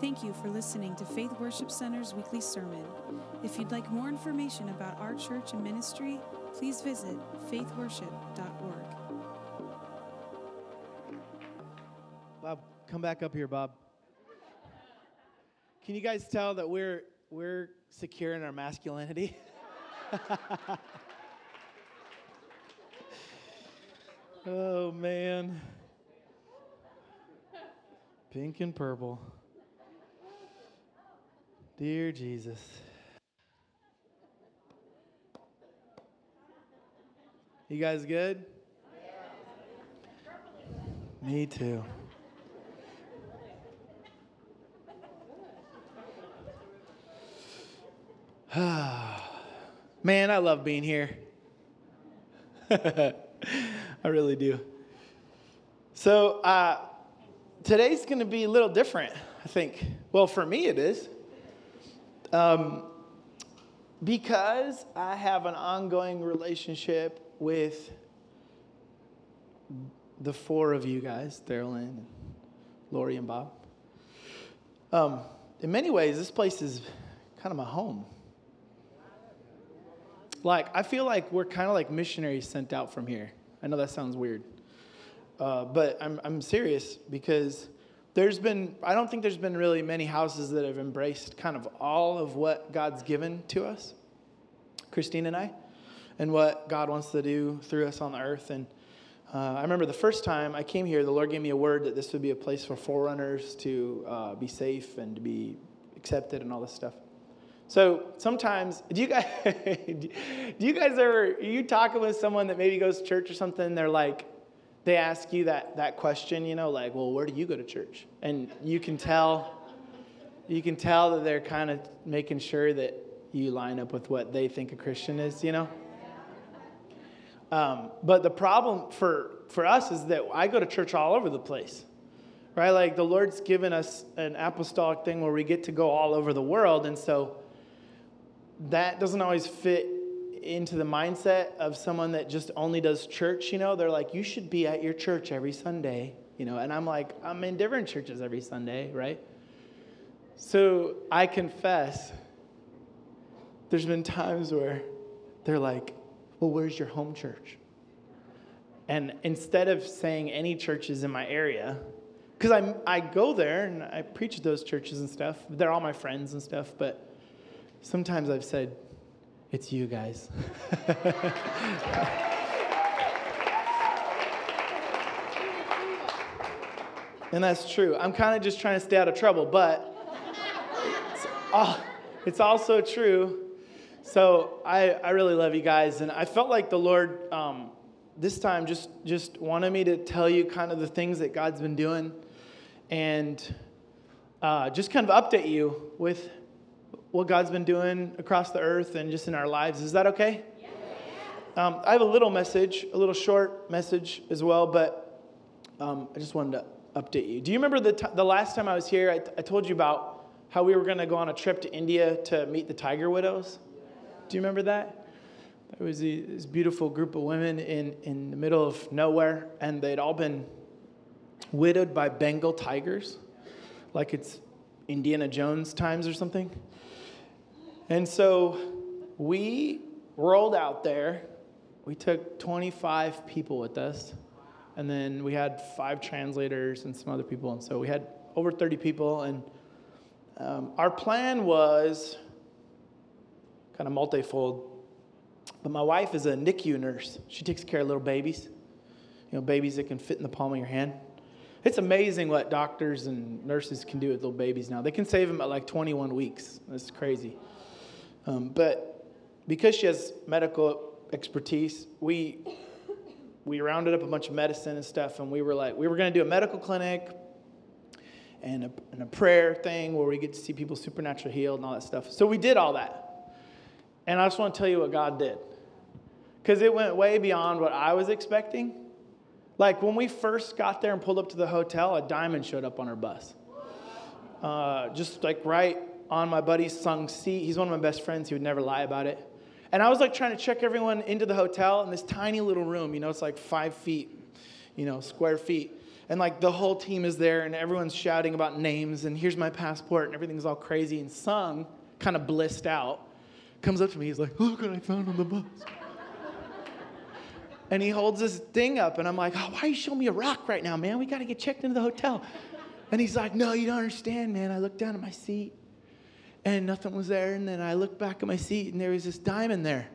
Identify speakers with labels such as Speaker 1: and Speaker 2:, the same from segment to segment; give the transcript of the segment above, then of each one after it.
Speaker 1: Thank you for listening to Faith Worship Center's weekly sermon. If you'd like more information about our church and ministry, please visit faithworship.org.
Speaker 2: Bob, come back up here, Bob. Can you guys tell that we're we're secure in our masculinity? oh man. Pink and purple. Dear Jesus. You guys good? Me too. Man, I love being here. I really do. So, uh, today's going to be a little different, I think. Well, for me, it is. Um, because I have an ongoing relationship with the four of you guys, Darylyn, Lori, and Bob. Um, in many ways, this place is kind of my home. Like, I feel like we're kind of like missionaries sent out from here. I know that sounds weird. Uh, but I'm, I'm serious because there's been, I don't think there's been really many houses that have embraced kind of all of what God's given to us, Christine and I, and what God wants to do through us on the earth. And uh, I remember the first time I came here, the Lord gave me a word that this would be a place for forerunners to uh, be safe and to be accepted and all this stuff. So sometimes, do you guys, do you guys ever, you talking with someone that maybe goes to church or something, they're like, they ask you that, that question, you know, like, well, where do you go to church? And you can tell, you can tell that they're kind of making sure that you line up with what they think a Christian is, you know? Um, but the problem for, for us is that I go to church all over the place, right? Like the Lord's given us an apostolic thing where we get to go all over the world. And so that doesn't always fit into the mindset of someone that just only does church, you know, they're like, you should be at your church every Sunday, you know, and I'm like, I'm in different churches every Sunday, right? So I confess, there's been times where they're like, well, where's your home church? And instead of saying any churches in my area, because I, I go there and I preach at those churches and stuff, they're all my friends and stuff, but sometimes I've said, it's you guys. and that's true. I'm kind of just trying to stay out of trouble, but it's, all, it's also true. So I, I really love you guys, and I felt like the Lord um, this time just just wanted me to tell you kind of the things that God's been doing, and uh, just kind of update you with what God's been doing across the earth and just in our lives. Is that okay? Um, I have a little message, a little short message as well, but um, I just wanted to update you. Do you remember the, t- the last time I was here? I, t- I told you about how we were going to go on a trip to India to meet the tiger widows. Do you remember that? It was this beautiful group of women in, in the middle of nowhere, and they'd all been widowed by Bengal tigers, like it's Indiana Jones times or something. And so we rolled out there. We took 25 people with us. And then we had five translators and some other people. And so we had over 30 people. And um, our plan was kind of multifold. But my wife is a NICU nurse. She takes care of little babies, you know, babies that can fit in the palm of your hand. It's amazing what doctors and nurses can do with little babies now. They can save them at like 21 weeks. That's crazy. Um, but because she has medical expertise, we we rounded up a bunch of medicine and stuff, and we were like, we were going to do a medical clinic and a, and a prayer thing where we get to see people supernaturally healed and all that stuff. So we did all that. And I just want to tell you what God did. Because it went way beyond what I was expecting. Like when we first got there and pulled up to the hotel, a diamond showed up on our bus. Uh, just like right on my buddy Sung Si. He's one of my best friends. He would never lie about it. And I was like trying to check everyone into the hotel in this tiny little room. You know, it's like five feet, you know, square feet. and like the whole team is there and everyone's shouting about names and here's my passport and everything's all crazy and Sung kind of blissed out comes up to me he's like look what I found on the bus and he holds this thing up and I'm like oh, why are you showing me a rock right now man we got to get checked into the hotel and he's like no you don't understand man I looked down at my seat and nothing was there and then I looked back at my seat and there was this diamond there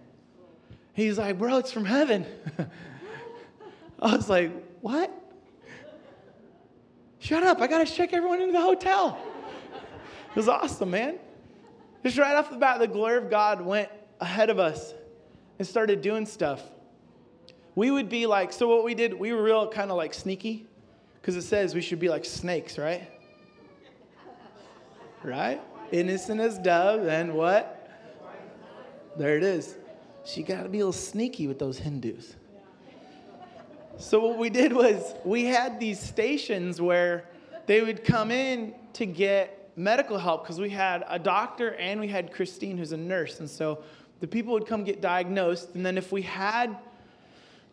Speaker 2: he's like bro it's from heaven I was like what Shut up, I gotta check everyone into the hotel. It was awesome, man. Just right off the bat, the glory of God went ahead of us and started doing stuff. We would be like, so what we did, we were real kind of like sneaky, because it says we should be like snakes, right? Right? Innocent as dove, and what? There it is. She got to be a little sneaky with those Hindus. So what we did was we had these stations where they would come in to get medical help because we had a doctor and we had Christine who's a nurse. And so the people would come get diagnosed and then if we had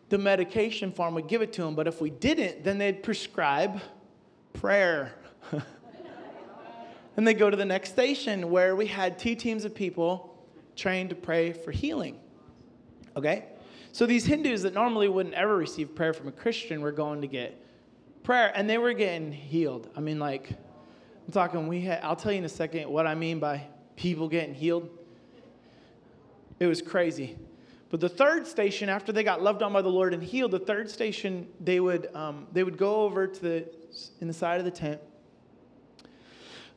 Speaker 2: the medication form, we'd give it to them. But if we didn't, then they'd prescribe prayer. and they'd go to the next station where we had two teams of people trained to pray for healing. Okay? So these Hindus that normally wouldn't ever receive prayer from a Christian were going to get prayer, and they were getting healed. I mean, like, I'm talking, we had, I'll tell you in a second what I mean by people getting healed. It was crazy. But the third station, after they got loved on by the Lord and healed, the third station, they would, um, they would go over to the, in the side of the tent,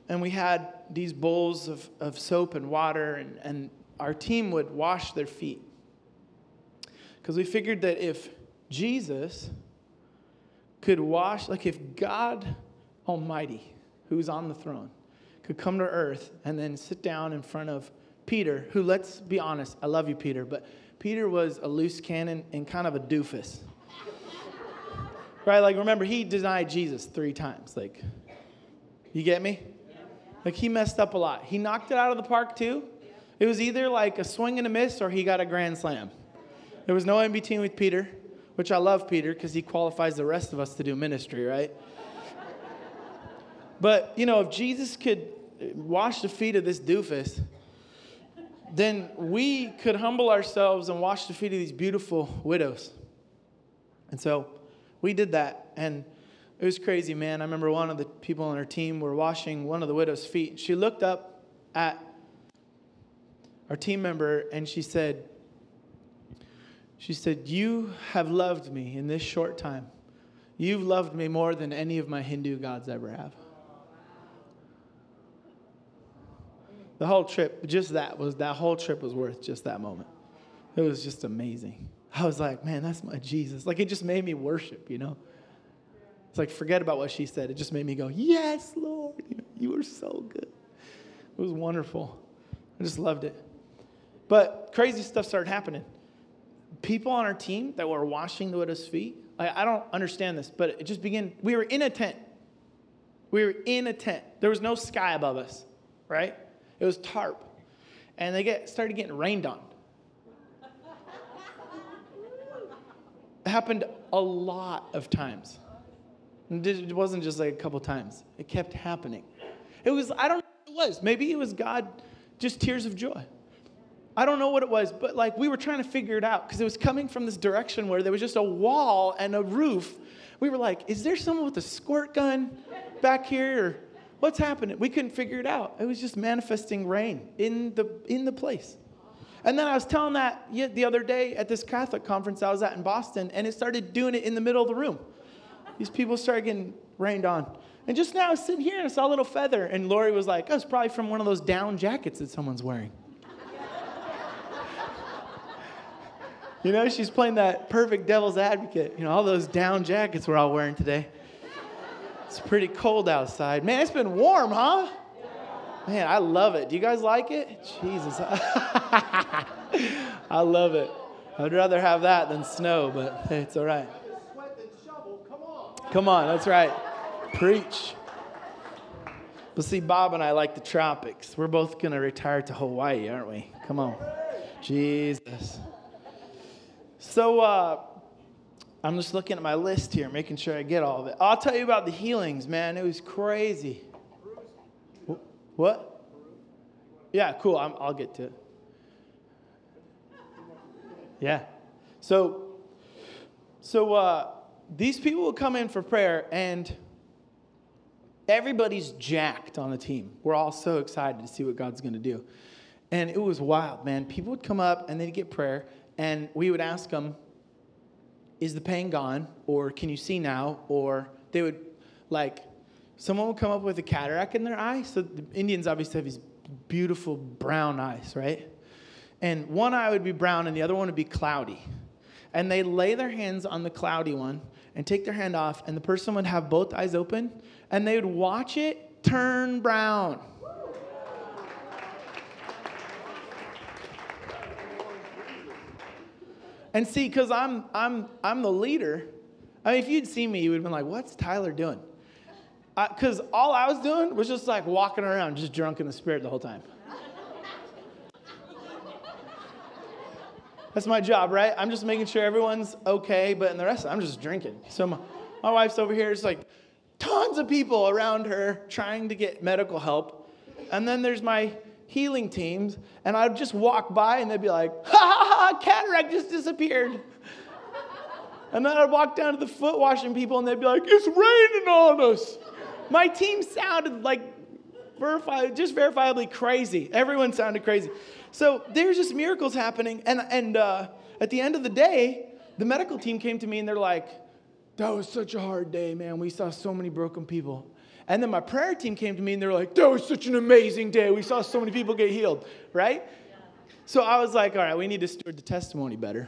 Speaker 2: and we had these bowls of, of soap and water, and, and our team would wash their feet. Because we figured that if Jesus could wash, like if God Almighty, who's on the throne, could come to earth and then sit down in front of Peter, who, let's be honest, I love you, Peter, but Peter was a loose cannon and kind of a doofus. right? Like, remember, he denied Jesus three times. Like, you get me? Like, he messed up a lot. He knocked it out of the park, too. It was either like a swing and a miss or he got a grand slam. There was no in between with Peter, which I love Peter because he qualifies the rest of us to do ministry, right? but, you know, if Jesus could wash the feet of this doofus, then we could humble ourselves and wash the feet of these beautiful widows. And so we did that. And it was crazy, man. I remember one of the people on our team were washing one of the widow's feet. She looked up at our team member and she said, she said, You have loved me in this short time. You've loved me more than any of my Hindu gods ever have. The whole trip, just that was that whole trip was worth just that moment. It was just amazing. I was like, man, that's my Jesus. Like it just made me worship, you know. It's like forget about what she said. It just made me go, yes, Lord, you, are so good. It was wonderful. I just loved it. But crazy stuff started happening people on our team that were washing the widow's feet. I, I don't understand this, but it just began. We were in a tent. We were in a tent. There was no sky above us, right? It was tarp. And they get, started getting rained on. Happened a lot of times. It wasn't just like a couple times, it kept happening. It was, I don't know what it was. Maybe it was God, just tears of joy. I don't know what it was, but like we were trying to figure it out because it was coming from this direction where there was just a wall and a roof. We were like, is there someone with a squirt gun back here? Or what's happening? We couldn't figure it out. It was just manifesting rain in the, in the place. And then I was telling that the other day at this Catholic conference I was at in Boston, and it started doing it in the middle of the room. These people started getting rained on. And just now I was sitting here and I saw a little feather, and Lori was like, oh, it's probably from one of those down jackets that someone's wearing. You know, she's playing that perfect devil's advocate. You know, all those down jackets we're all wearing today. It's pretty cold outside. Man, it's been warm, huh? Man, I love it. Do you guys like it? Jesus. I love it. I'd rather have that than snow, but it's all right. Come on, that's right. Preach. But see, Bob and I like the tropics. We're both going to retire to Hawaii, aren't we? Come on. Jesus. So, uh, I'm just looking at my list here, making sure I get all of it. I'll tell you about the healings, man. It was crazy. What? Yeah, cool. i will get to it. Yeah. So, so uh, these people will come in for prayer, and everybody's jacked on the team. We're all so excited to see what God's going to do. And it was wild, man. People would come up and they'd get prayer, and we would ask them, Is the pain gone? Or can you see now? Or they would, like, someone would come up with a cataract in their eye. So the Indians obviously have these beautiful brown eyes, right? And one eye would be brown and the other one would be cloudy. And they lay their hands on the cloudy one and take their hand off, and the person would have both eyes open and they would watch it turn brown. And see, because I'm, I'm, I'm the leader, I mean, if you'd seen me, you would have been like, what's Tyler doing? Because all I was doing was just like walking around, just drunk in the spirit the whole time. That's my job, right? I'm just making sure everyone's okay, but in the rest, I'm just drinking. So my, my wife's over here, it's like tons of people around her trying to get medical help. And then there's my healing teams, and I'd just walk by and they'd be like, ha ha ha, cataract just disappeared. And then I'd walk down to the foot washing people and they'd be like, it's raining on us. My team sounded like just verifiably crazy. Everyone sounded crazy. So there's just miracles happening. And, and uh, at the end of the day, the medical team came to me and they're like, that was such a hard day, man. We saw so many broken people. And then my prayer team came to me and they're like, that was such an amazing day. We saw so many people get healed, right? So I was like, all right, we need to steward the testimony better.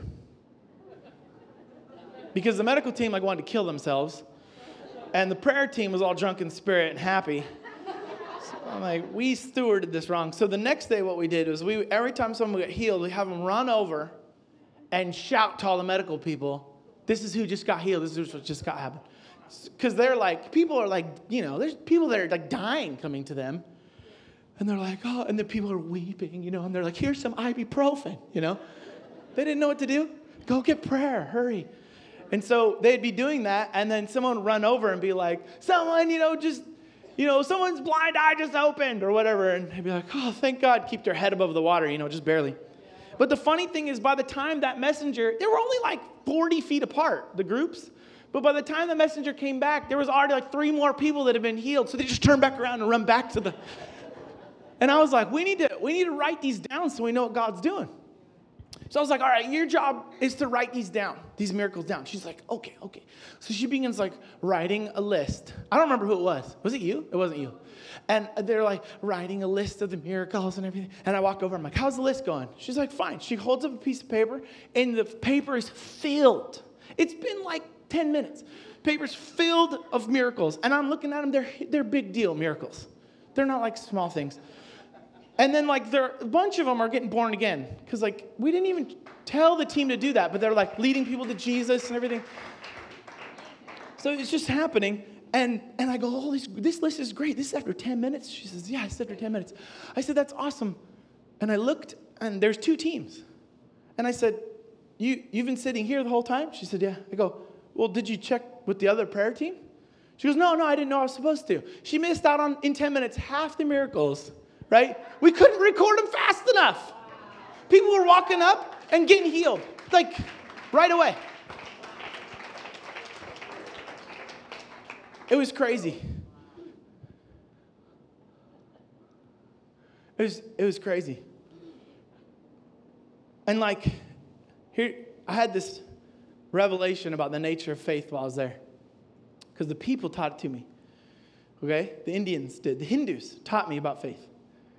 Speaker 2: Because the medical team like wanted to kill themselves, and the prayer team was all drunk in spirit and happy. I'm like, we stewarded this wrong. So the next day, what we did was we every time someone got healed, we have them run over and shout to all the medical people, "This is who just got healed. This is what just got happened." because they're like people are like you know there's people that are like dying coming to them and they're like oh and the people are weeping you know and they're like here's some ibuprofen you know they didn't know what to do go get prayer hurry and so they'd be doing that and then someone would run over and be like someone you know just you know someone's blind eye just opened or whatever and they'd be like oh thank god keep their head above the water you know just barely but the funny thing is by the time that messenger they were only like 40 feet apart the groups but by the time the messenger came back, there was already like three more people that had been healed. So they just turned back around and run back to the. And I was like, we need to, we need to write these down so we know what God's doing. So I was like, all right, your job is to write these down, these miracles down. She's like, okay, okay. So she begins like writing a list. I don't remember who it was. Was it you? It wasn't you. And they're like writing a list of the miracles and everything. And I walk over, I'm like, how's the list going? She's like, fine. She holds up a piece of paper, and the paper is filled. It's been like 10 minutes. Papers filled of miracles. And I'm looking at them, they're, they're big deal miracles. They're not like small things. And then, like, there, a bunch of them are getting born again. Because, like, we didn't even tell the team to do that, but they're like leading people to Jesus and everything. So it's just happening. And, and I go, oh, this, this list is great. This is after 10 minutes. She says, yeah, it's after 10 minutes. I said, that's awesome. And I looked, and there's two teams. And I said, you, you've been sitting here the whole time? She said, yeah. I go, well, did you check with the other prayer team? She goes, No, no, I didn't know I was supposed to. She missed out on, in 10 minutes, half the miracles, right? We couldn't record them fast enough. People were walking up and getting healed, like right away. It was crazy. It was, it was crazy. And like, here, I had this revelation about the nature of faith while I was there. Because the people taught it to me. Okay? The Indians did. The Hindus taught me about faith.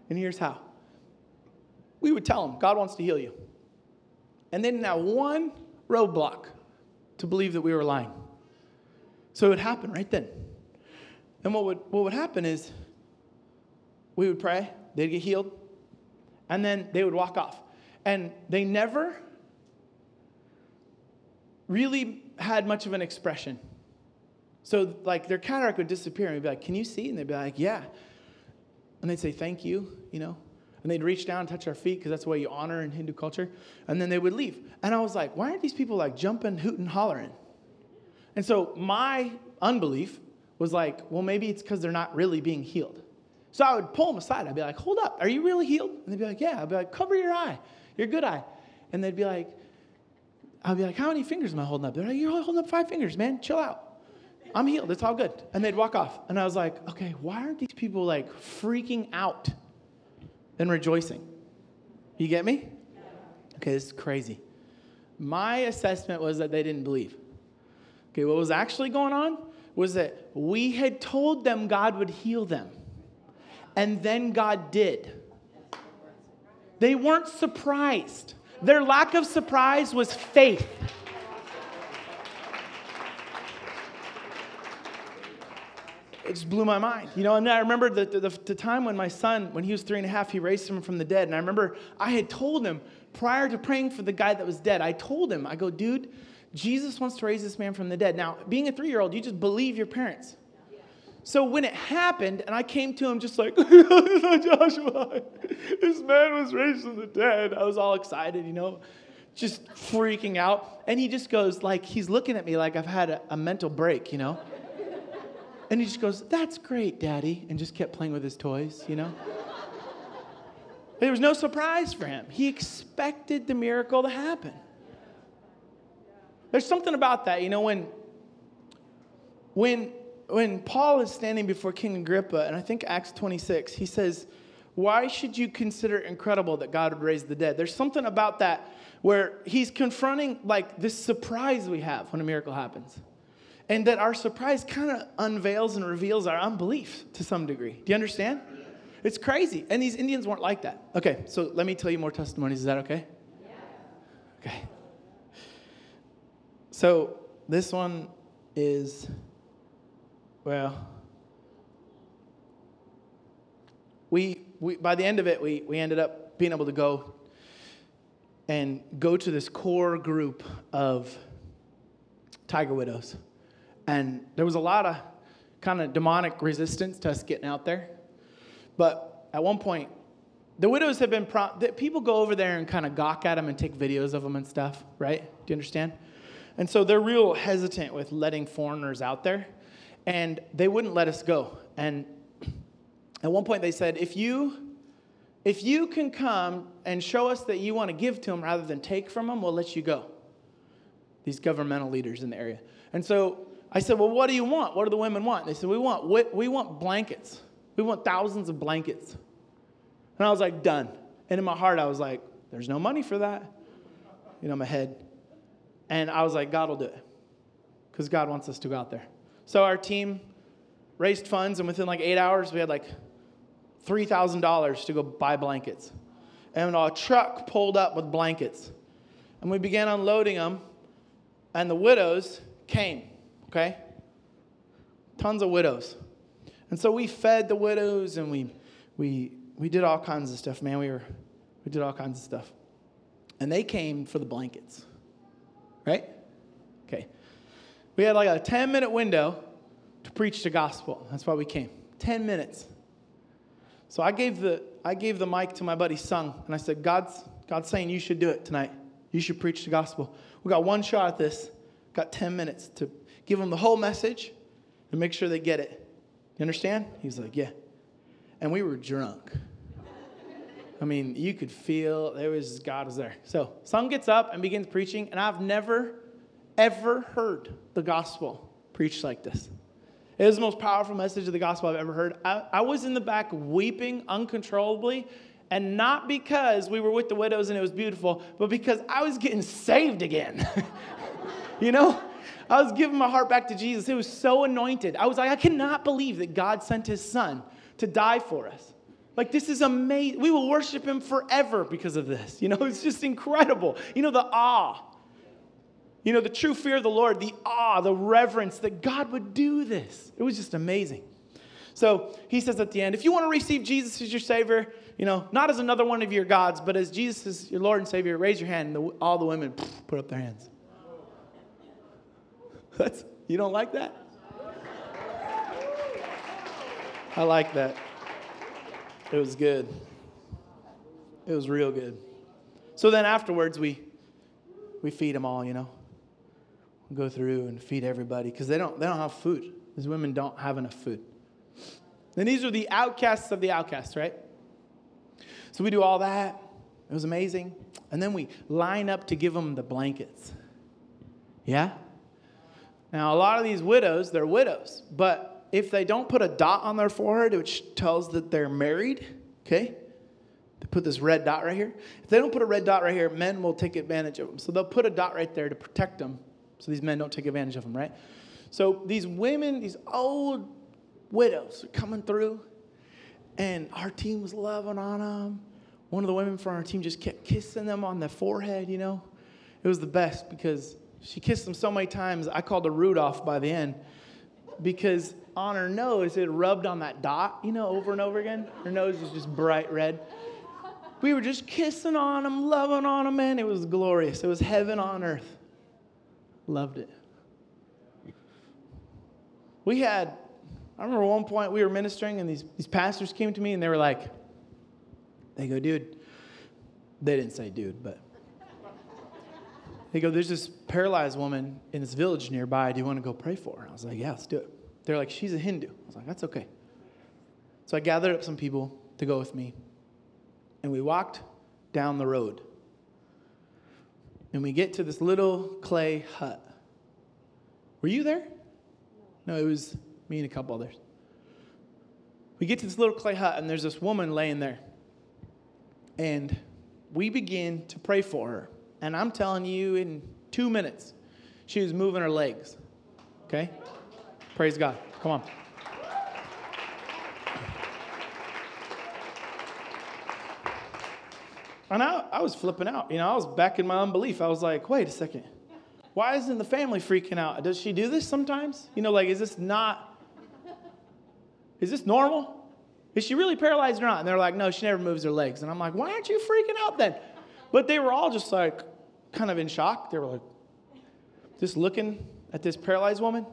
Speaker 2: And here's how we would tell them, God wants to heal you. And they didn't have one roadblock to believe that we were lying. So it would happen right then. And what would, what would happen is we would pray, they'd get healed, and then they would walk off. And they never really had much of an expression. So, like, their cataract would disappear, and we'd be like, Can you see? And they'd be like, Yeah. And they'd say, Thank you, you know? And they'd reach down and touch our feet because that's the way you honor in Hindu culture. And then they would leave. And I was like, Why aren't these people like jumping, hooting, hollering? And so my unbelief was like, well, maybe it's because they're not really being healed. So I would pull them aside. I'd be like, hold up, are you really healed? And they'd be like, yeah. I'd be like, cover your eye, your good eye. And they'd be like, I'd be like, how many fingers am I holding up? They're like, you're holding up five fingers, man. Chill out. I'm healed. It's all good. And they'd walk off. And I was like, okay, why aren't these people like freaking out and rejoicing? You get me? Okay, this is crazy. My assessment was that they didn't believe. Okay, what was actually going on was that we had told them God would heal them. And then God did. They weren't surprised. Their lack of surprise was faith. It just blew my mind. You know, and I remember the, the, the, time when my son, when he was three and a half, he raised him from the dead. And I remember I had told him prior to praying for the guy that was dead, I told him, I go, dude, Jesus wants to raise this man from the dead. Now, being a three year old, you just believe your parents. So when it happened, and I came to him just like, Joshua, this man was raised from the dead. I was all excited, you know, just freaking out. And he just goes, like, he's looking at me like I've had a, a mental break, you know? And he just goes, That's great, Daddy, and just kept playing with his toys, you know? there was no surprise for him. He expected the miracle to happen. There's something about that, you know, when when when Paul is standing before King Agrippa, and I think Acts 26, he says, Why should you consider it incredible that God would raise the dead? There's something about that where he's confronting like this surprise we have when a miracle happens. And that our surprise kind of unveils and reveals our unbelief to some degree. Do you understand? It's crazy. And these Indians weren't like that. Okay, so let me tell you more testimonies. Is that okay? Yeah. Okay. So this one is, well, we, we by the end of it, we, we ended up being able to go and go to this core group of tiger widows. And there was a lot of kind of demonic resistance to us getting out there. But at one point, the widows have been, pro- people go over there and kind of gawk at them and take videos of them and stuff, right? Do you understand? And so they're real hesitant with letting foreigners out there. And they wouldn't let us go. And at one point they said, if you if you can come and show us that you want to give to them rather than take from them, we'll let you go. These governmental leaders in the area. And so I said, Well, what do you want? What do the women want? They said, We want, we, we want blankets. We want thousands of blankets. And I was like, Done. And in my heart, I was like, There's no money for that. You know, my head. And I was like, God will do it. Because God wants us to go out there. So our team raised funds, and within like eight hours, we had like $3,000 to go buy blankets. And a truck pulled up with blankets. And we began unloading them, and the widows came okay? Tons of widows. And so we fed the widows and we, we, we did all kinds of stuff, man. We, were, we did all kinds of stuff. And they came for the blankets, right? Okay. We had like a 10 minute window to preach the gospel. That's why we came. 10 minutes. So I gave the, I gave the mic to my buddy Sung, and I said, God's, God's saying you should do it tonight. You should preach the gospel. We got one shot at this, got 10 minutes to give them the whole message and make sure they get it. You understand? He's like, Yeah. And we were drunk. I mean, you could feel there was God was there. So Sung gets up and begins preaching, and I've never, ever heard the gospel preached like this. It was the most powerful message of the gospel I've ever heard. I, I was in the back weeping uncontrollably, and not because we were with the widows and it was beautiful, but because I was getting saved again. you know? I was giving my heart back to Jesus. It was so anointed. I was like, I cannot believe that God sent his son to die for us. Like, this is amazing. We will worship him forever because of this. You know, it's just incredible. You know, the awe. You know, the true fear of the Lord, the awe, the reverence that God would do this. It was just amazing. So he says at the end, if you want to receive Jesus as your Savior, you know, not as another one of your gods, but as Jesus as your Lord and Savior, raise your hand. And all the women put up their hands. That's, you don't like that? I like that. It was good. It was real good. So then afterwards, we, we feed them all, you know. We go through and feed everybody because they don't, they don't have food. These women don't have enough food. And these are the outcasts of the outcasts, right? So we do all that. It was amazing. And then we line up to give them the blankets. Yeah? Now, a lot of these widows, they're widows, but if they don't put a dot on their forehead, which tells that they're married, okay? They put this red dot right here. If they don't put a red dot right here, men will take advantage of them. So they'll put a dot right there to protect them so these men don't take advantage of them, right? So these women, these old widows are coming through, and our team was loving on them. One of the women from our team just kept kissing them on the forehead, you know? It was the best because she kissed them so many times, I called her Rudolph by the end because on her nose, it rubbed on that dot, you know, over and over again. Her nose was just bright red. We were just kissing on them, loving on them, man. It was glorious. It was heaven on earth. Loved it. We had, I remember one point we were ministering, and these, these pastors came to me and they were like, they go, dude, they didn't say dude, but they go, there's this paralyzed woman in this village nearby. Do you want to go pray for her? I was like, yeah, let's do it. They're like, she's a Hindu. I was like, that's okay. So I gathered up some people to go with me, and we walked down the road. And we get to this little clay hut. Were you there? No, it was me and a couple others. We get to this little clay hut, and there's this woman laying there. And we begin to pray for her. And I'm telling you, in two minutes, she was moving her legs. Okay? Praise God. Come on. And I, I was flipping out. You know, I was back in my unbelief. I was like, wait a second. Why isn't the family freaking out? Does she do this sometimes? You know, like, is this not, is this normal? Is she really paralyzed or not? And they're like, no, she never moves her legs. And I'm like, why aren't you freaking out then? But they were all just like, kind of in shock. They were like, just looking at this paralyzed woman.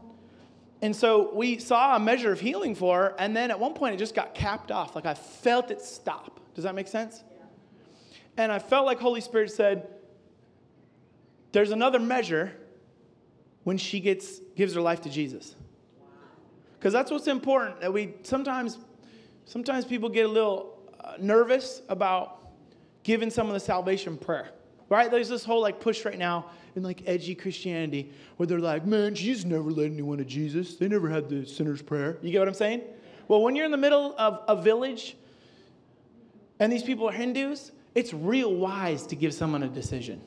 Speaker 2: And so we saw a measure of healing for her, and then at one point it just got capped off. Like I felt it stop. Does that make sense? And I felt like Holy Spirit said, There's another measure when she gets gives her life to Jesus. Because that's what's important. That we sometimes sometimes people get a little uh, nervous about giving someone the salvation prayer. Right? There's this whole like push right now in like edgy Christianity where they're like, man, Jesus never led anyone to Jesus. They never had the sinner's prayer. You get what I'm saying? Well, when you're in the middle of a village and these people are Hindus, it's real wise to give someone a decision.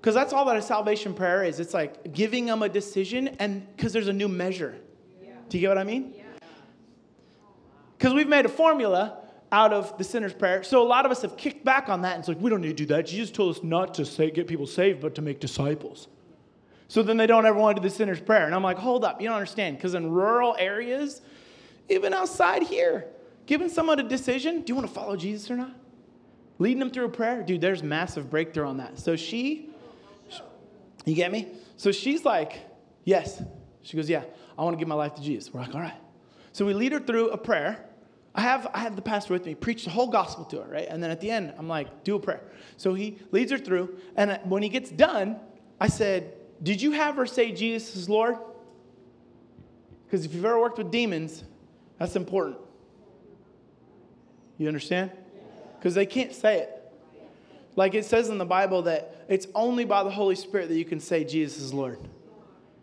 Speaker 2: Because that's all that a salvation prayer is. It's like giving them a decision and because there's a new measure. Yeah. Do you get what I mean? Because yeah. we've made a formula out of the sinner's prayer. So a lot of us have kicked back on that and it's like, we don't need to do that. Jesus told us not to say, get people saved, but to make disciples. So then they don't ever want to do the sinner's prayer. And I'm like, hold up, you don't understand. Because in rural areas, even outside here, giving someone a decision, do you want to follow Jesus or not? Leading them through a prayer, dude, there's massive breakthrough on that. So she, you get me? So she's like, yes. She goes, yeah, I want to give my life to Jesus. We're like, all right. So we lead her through a prayer I have, I have the pastor with me, preach the whole gospel to her, right? And then at the end, I'm like, do a prayer. So he leads her through. And when he gets done, I said, Did you have her say Jesus is Lord? Because if you've ever worked with demons, that's important. You understand? Because they can't say it. Like it says in the Bible that it's only by the Holy Spirit that you can say Jesus is Lord.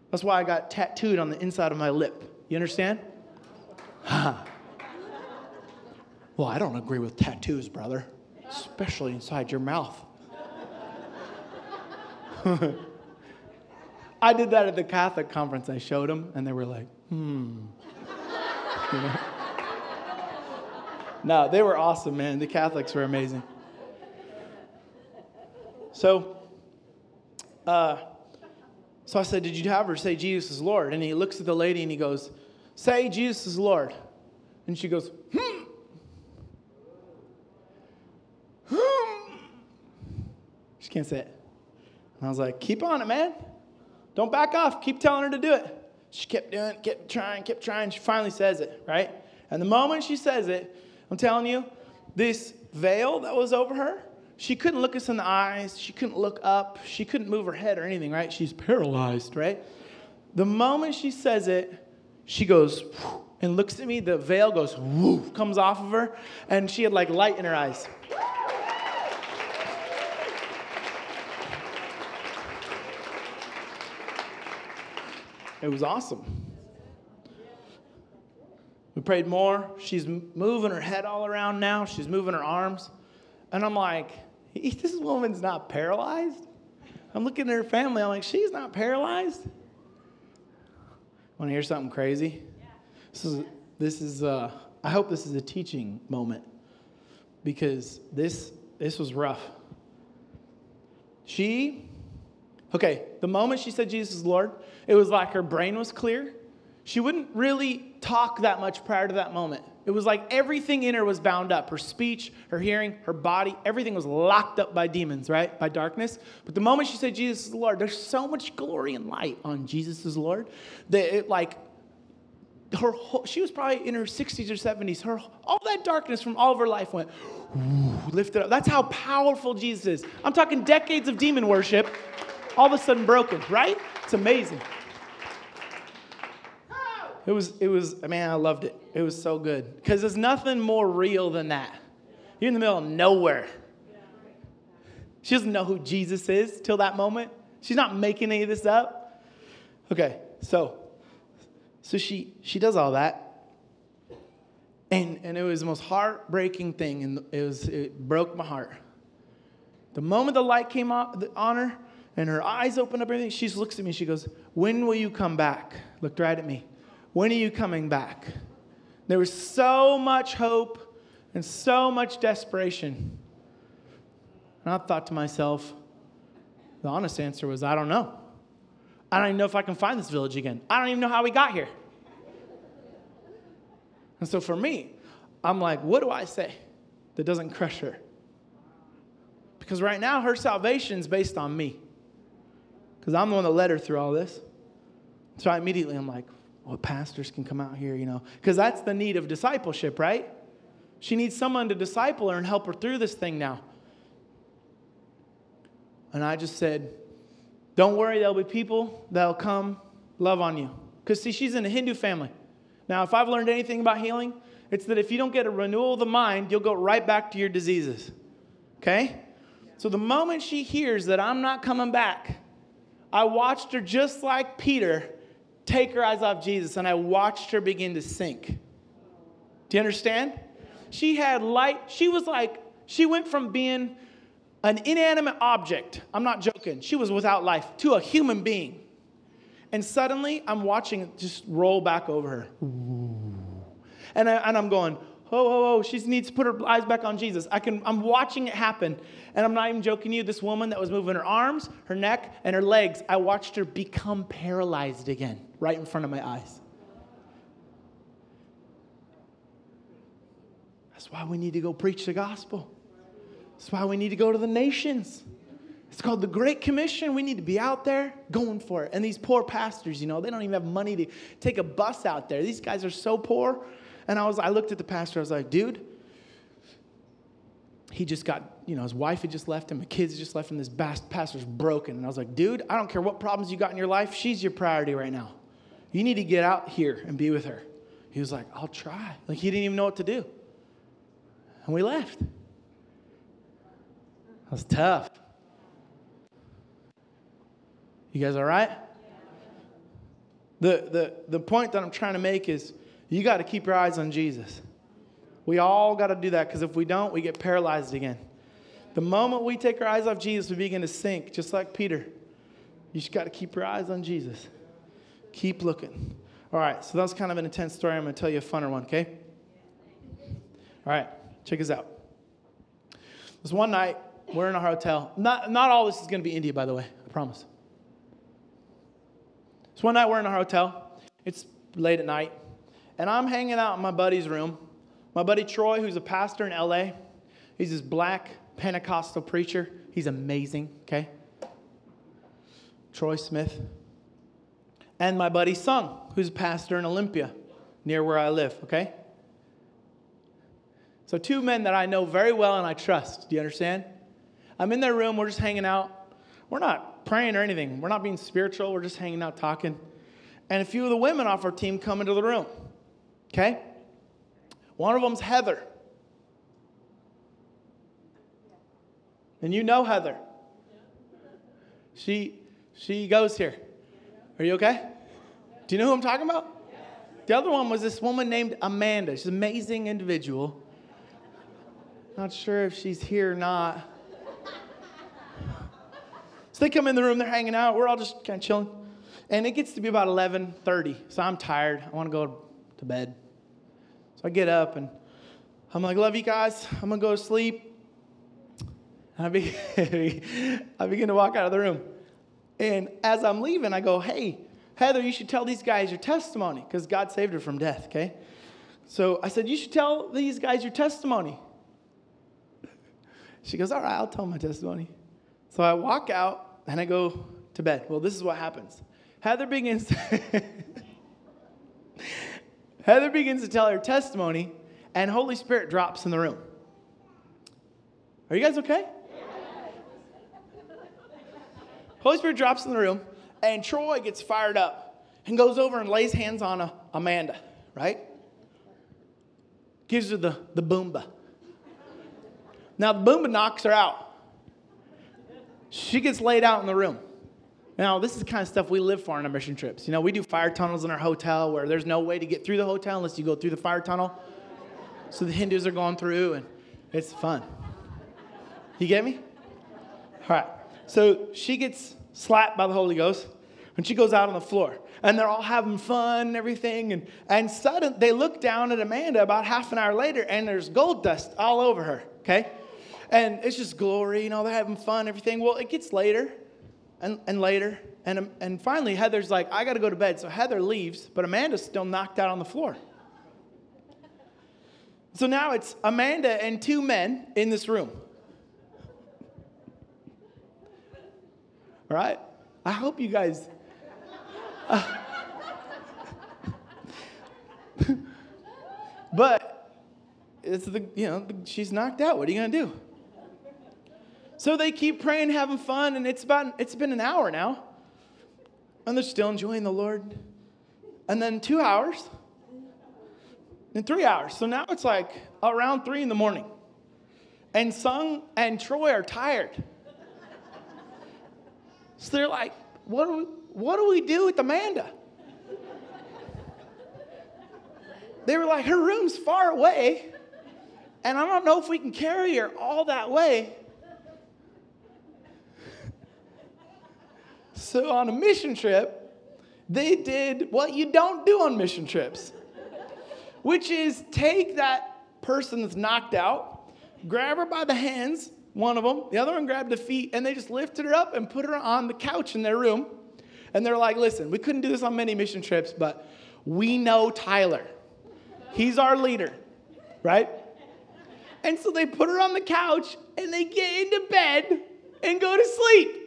Speaker 2: That's why I got tattooed on the inside of my lip. You understand? Well, I don't agree with tattoos, brother, especially inside your mouth. I did that at the Catholic conference. I showed them, and they were like, hmm. No, they were awesome, man. The Catholics were amazing. So, uh, so I said, Did you have her say Jesus is Lord? And he looks at the lady and he goes, Say Jesus is Lord. And she goes, Hmm. Can't say it. And I was like, keep on it, man. Don't back off. Keep telling her to do it. She kept doing it, kept trying, kept trying. She finally says it, right? And the moment she says it, I'm telling you, this veil that was over her she couldn't look us in the eyes. She couldn't look up. She couldn't move her head or anything, right? She's paralyzed, right? The moment she says it, she goes and looks at me. The veil goes, whoo, comes off of her, and she had like light in her eyes. It was awesome. We prayed more. She's moving her head all around now. She's moving her arms. And I'm like, this woman's not paralyzed. I'm looking at her family. I'm like, she's not paralyzed. Want to hear something crazy? This is, this is uh, I hope this is a teaching moment because this, this was rough. She, okay, the moment she said Jesus is Lord, it was like her brain was clear. She wouldn't really talk that much prior to that moment. It was like everything in her was bound up her speech, her hearing, her body, everything was locked up by demons, right? By darkness. But the moment she said Jesus is Lord, there's so much glory and light on Jesus is Lord that it like her whole, she was probably in her 60s or 70s. Her all that darkness from all of her life went lifted up. That's how powerful Jesus is. I'm talking decades of demon worship, all of a sudden broken, right? It's amazing. It was, it was, man, I loved it. It was so good. Because there's nothing more real than that. You're in the middle of nowhere. She doesn't know who Jesus is till that moment. She's not making any of this up. Okay, so so she she does all that. And and it was the most heartbreaking thing, and it was it broke my heart. The moment the light came on, on her and her eyes open up, everything, she looks at me, she goes, When will you come back? Looked right at me. When are you coming back? There was so much hope and so much desperation. And I thought to myself, the honest answer was, I don't know. I don't even know if I can find this village again. I don't even know how we got here. And so for me, I'm like, what do I say that doesn't crush her? Because right now, her salvation is based on me. Because I'm the one that led her through all this. So I immediately, I'm like, well, pastors can come out here, you know, because that's the need of discipleship, right? She needs someone to disciple her and help her through this thing now. And I just said, don't worry, there'll be people that'll come love on you. Because, see, she's in a Hindu family. Now, if I've learned anything about healing, it's that if you don't get a renewal of the mind, you'll go right back to your diseases. Okay? So the moment she hears that I'm not coming back, I watched her just like Peter take her eyes off Jesus, and I watched her begin to sink. Do you understand? She had light. She was like, she went from being an inanimate object, I'm not joking, she was without life, to a human being. And suddenly, I'm watching it just roll back over her. And, I, and I'm going, oh, oh, oh, she needs to put her eyes back on Jesus. I can, I'm watching it happen. And I'm not even joking you, this woman that was moving her arms, her neck, and her legs, I watched her become paralyzed again right in front of my eyes. That's why we need to go preach the gospel. That's why we need to go to the nations. It's called the Great Commission. We need to be out there going for it. And these poor pastors, you know, they don't even have money to take a bus out there. These guys are so poor. And I was, I looked at the pastor. I was like, dude, he just got, you know, his wife had just left him, the kids had just left him. This pastor's broken. And I was like, dude, I don't care what problems you got in your life. She's your priority right now. You need to get out here and be with her. He was like, I'll try. Like he didn't even know what to do. And we left. That was tough. You guys all right? The, the, the point that I'm trying to make is you got to keep your eyes on Jesus. We all got to do that because if we don't, we get paralyzed again. The moment we take our eyes off Jesus, we begin to sink, just like Peter. You just got to keep your eyes on Jesus. Keep looking. All right, so that was kind of an intense story. I'm going to tell you a funner one, okay? All right, check this out. This one night, we're in a hotel. Not, not all this is going to be India, by the way, I promise. So one night, we're in a hotel. It's late at night, and I'm hanging out in my buddy's room my buddy Troy, who's a pastor in LA, he's this black Pentecostal preacher. He's amazing, okay? Troy Smith. And my buddy Sung, who's a pastor in Olympia, near where I live, okay? So, two men that I know very well and I trust. Do you understand? I'm in their room. We're just hanging out. We're not praying or anything. We're not being spiritual. We're just hanging out, talking. And a few of the women off our team come into the room. Okay? One of them's Heather. And you know Heather. She she goes here. Are you okay? Do you know who I'm talking about? The other one was this woman named Amanda. She's an amazing individual. Not sure if she's here or not. So they come in the room, they're hanging out, we're all just kind of chilling. And it gets to be about 11:30. So I'm tired. I want to go to bed. I get up and I'm like, love you guys. I'm gonna go to sleep. And I begin, I begin to walk out of the room. And as I'm leaving, I go, hey, Heather, you should tell these guys your testimony because God saved her from death, okay? So I said, You should tell these guys your testimony. She goes, All right, I'll tell my testimony. So I walk out and I go to bed. Well, this is what happens. Heather begins to Heather begins to tell her testimony, and Holy Spirit drops in the room. Are you guys okay? Holy Spirit drops in the room, and Troy gets fired up and goes over and lays hands on Amanda, right? Gives her the, the boomba. Now, the boomba knocks her out. She gets laid out in the room. Now, this is the kind of stuff we live for on our mission trips. You know, we do fire tunnels in our hotel where there's no way to get through the hotel unless you go through the fire tunnel. So the Hindus are going through, and it's fun. You get me? All right. So she gets slapped by the Holy Ghost and she goes out on the floor. And they're all having fun and everything. And, and suddenly they look down at Amanda about half an hour later and there's gold dust all over her, okay? And it's just glory, you know, they're having fun, everything. Well, it gets later and, and later. And, and finally, Heather's like, I got to go to bed. So Heather leaves, but Amanda's still knocked out on the floor. So now it's Amanda and two men in this room. All right? I hope you guys. Uh, but it's the, you know, she's knocked out. What are you to do? So they keep praying, having fun, and it's about, it's been an hour now. And they're still enjoying the Lord. And then two hours, and three hours. So now it's like around three in the morning. And Sung and Troy are tired. So they're like, what do we, what do, we do with Amanda? They were like, her room's far away, and I don't know if we can carry her all that way. So on a mission trip, they did what you don't do on mission trips, which is take that person that's knocked out, grab her by the hands, one of them. The other one grabbed the feet and they just lifted her up and put her on the couch in their room. And they're like, listen, we couldn't do this on many mission trips, but we know Tyler. He's our leader, right? And so they put her on the couch and they get into bed and go to sleep.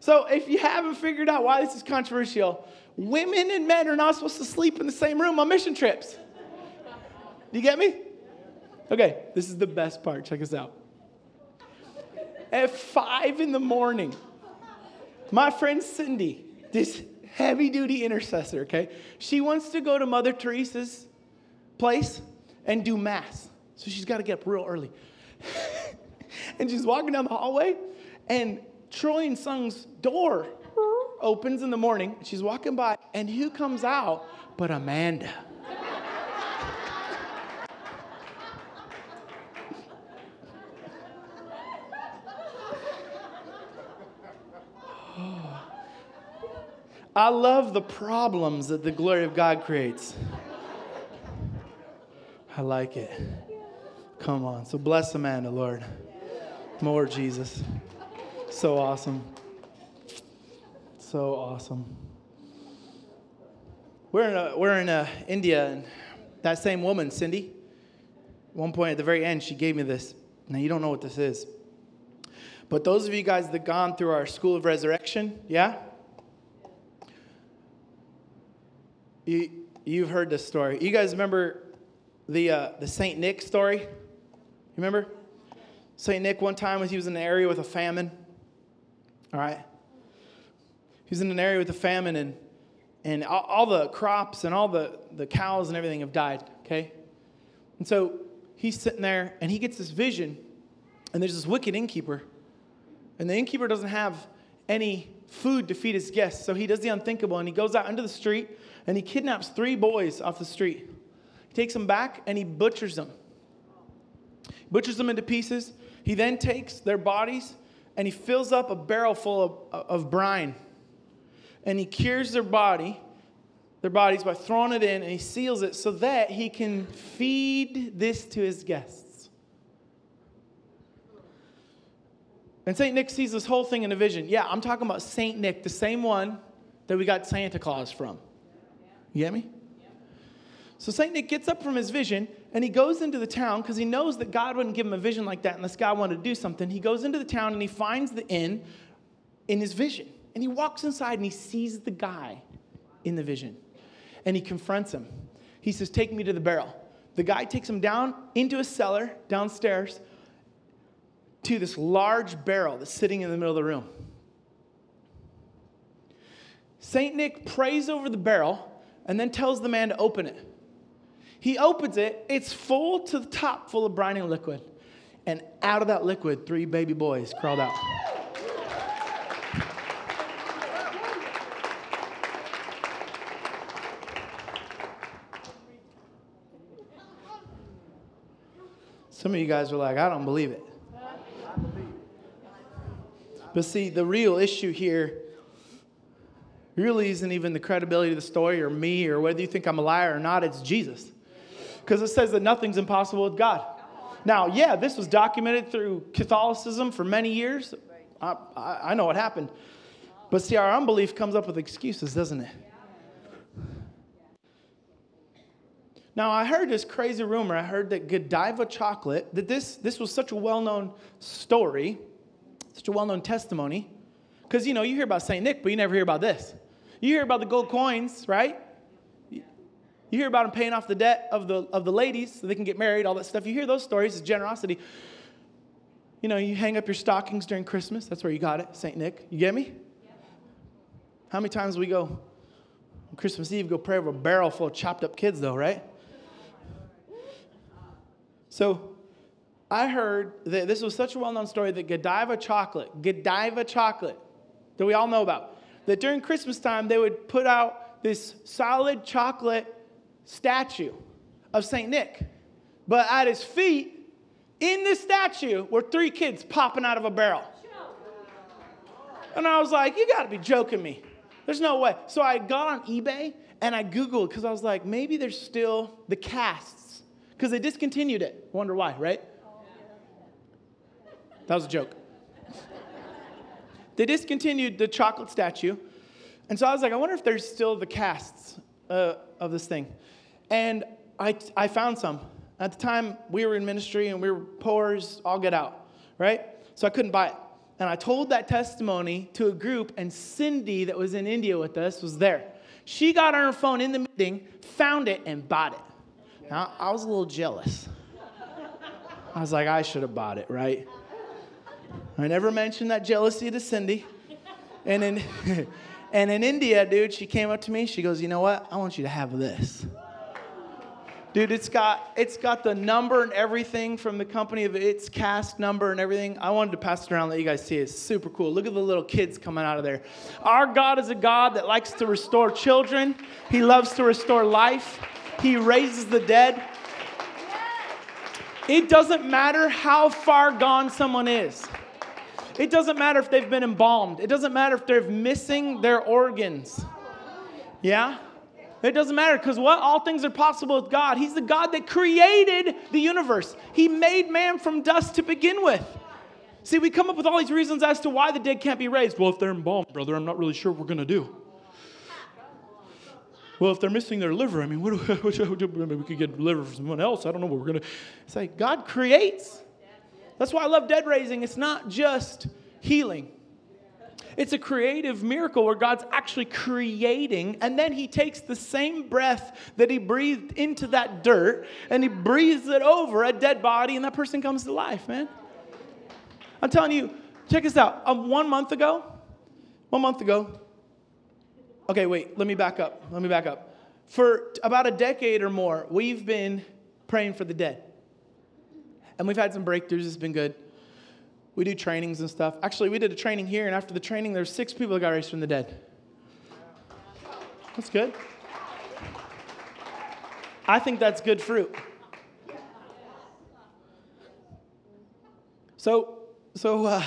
Speaker 2: So if you haven't figured out why this is controversial, women and men are not supposed to sleep in the same room on mission trips. Do you get me? Okay, this is the best part. Check this out. At five in the morning, my friend Cindy, this heavy duty intercessor, okay, she wants to go to Mother Teresa's place and do Mass. So she's got to get up real early. and she's walking down the hallway, and Troy and Sung's door opens in the morning. She's walking by, and who comes out but Amanda? I love the problems that the glory of God creates. I like it. Come on. So bless Amanda, Lord. More Jesus. So awesome. So awesome. We're in, a, we're in a, India, and that same woman, Cindy, at one point at the very end, she gave me this. Now, you don't know what this is. But those of you guys that gone through our School of Resurrection, yeah? You, you've heard this story. You guys remember the, uh, the St. Nick story? Remember? St. Nick one time he was in an area with a famine. All right? He's in an area with a famine, and, and all, all the crops and all the, the cows and everything have died, okay? And so he's sitting there and he gets this vision, and there's this wicked innkeeper. And the innkeeper doesn't have any food to feed his guests, so he does the unthinkable and he goes out into the street and he kidnaps three boys off the street. He takes them back and he butchers them. Butchers them into pieces. He then takes their bodies and he fills up a barrel full of, of brine. And he cures their body, their bodies by throwing it in and he seals it so that he can feed this to his guests. And St. Nick sees this whole thing in a vision. Yeah, I'm talking about St. Nick, the same one that we got Santa Claus from. You get me? So St. Nick gets up from his vision and he goes into the town because he knows that God wouldn't give him a vision like that unless God wanted to do something. He goes into the town and he finds the inn in his vision. And he walks inside and he sees the guy in the vision. And he confronts him. He says, Take me to the barrel. The guy takes him down into a cellar downstairs to this large barrel that's sitting in the middle of the room. St. Nick prays over the barrel and then tells the man to open it. He opens it, it's full to the top, full of brining liquid. And out of that liquid, three baby boys crawled out. Some of you guys are like, I don't believe it. But see, the real issue here really isn't even the credibility of the story or me or whether you think I'm a liar or not, it's Jesus. Because it says that nothing's impossible with God. Now, yeah, this was documented through Catholicism for many years. I, I, know what happened. But see, our unbelief comes up with excuses, doesn't it? Now, I heard this crazy rumor. I heard that Godiva chocolate, that this, this was such a well known story, such a well known testimony. Because, you know, you hear about St. Nick, but you never hear about this. You hear about the gold coins, right? You hear about them paying off the debt of the, of the ladies so they can get married, all that stuff. You hear those stories, it's generosity. You know, you hang up your stockings during Christmas. That's where you got it, St. Nick. You get me? How many times we go on Christmas Eve, go pray over a barrel full of chopped up kids, though, right? So I heard that this was such a well known story that Godiva chocolate, Godiva chocolate, that we all know about, that during Christmas time they would put out this solid chocolate statue of St. Nick. But at his feet, in this statue, were three kids popping out of a barrel. And I was like, you gotta be joking me. There's no way. So I got on eBay and I Googled because I was like, maybe there's still the casts. Because they discontinued it. Wonder why, right? That was a joke. they discontinued the chocolate statue. And so I was like, I wonder if there's still the casts uh, of this thing. And I, I found some. At the time, we were in ministry and we were poor as all get out, right? So I couldn't buy it. And I told that testimony to a group, and Cindy, that was in India with us, was there. She got on her phone in the meeting, found it, and bought it. Now, I was a little jealous. I was like, I should have bought it, right? I never mentioned that jealousy to Cindy. And in, and in India, dude, she came up to me. She goes, You know what? I want you to have this. Dude, it's got it's got the number and everything from the company of its cast number and everything. I wanted to pass it around, let you guys see it. It's super cool. Look at the little kids coming out of there. Our God is a God that likes to restore children. He loves to restore life. He raises the dead. It doesn't matter how far gone someone is. It doesn't matter if they've been embalmed. It doesn't matter if they're missing their organs. Yeah? It doesn't matter because what? All things are possible with God. He's the God that created the universe. He made man from dust to begin with. See, we come up with all these reasons as to why the dead can't be raised. Well, if they're embalmed, brother, I'm not really sure what we're going to do. Well, if they're missing their liver, I mean, what, what, what, we could get liver from someone else. I don't know what we're going to. Like God creates. That's why I love dead raising. It's not just healing. It's a creative miracle where God's actually creating, and then He takes the same breath that He breathed into that dirt and He breathes it over a dead body, and that person comes to life, man. I'm telling you, check this out. Um, one month ago, one month ago, okay, wait, let me back up. Let me back up. For about a decade or more, we've been praying for the dead. And we've had some breakthroughs, it's been good. We do trainings and stuff. Actually, we did a training here, and after the training, there's six people that got raised from the dead. That's good. I think that's good fruit. So, so uh,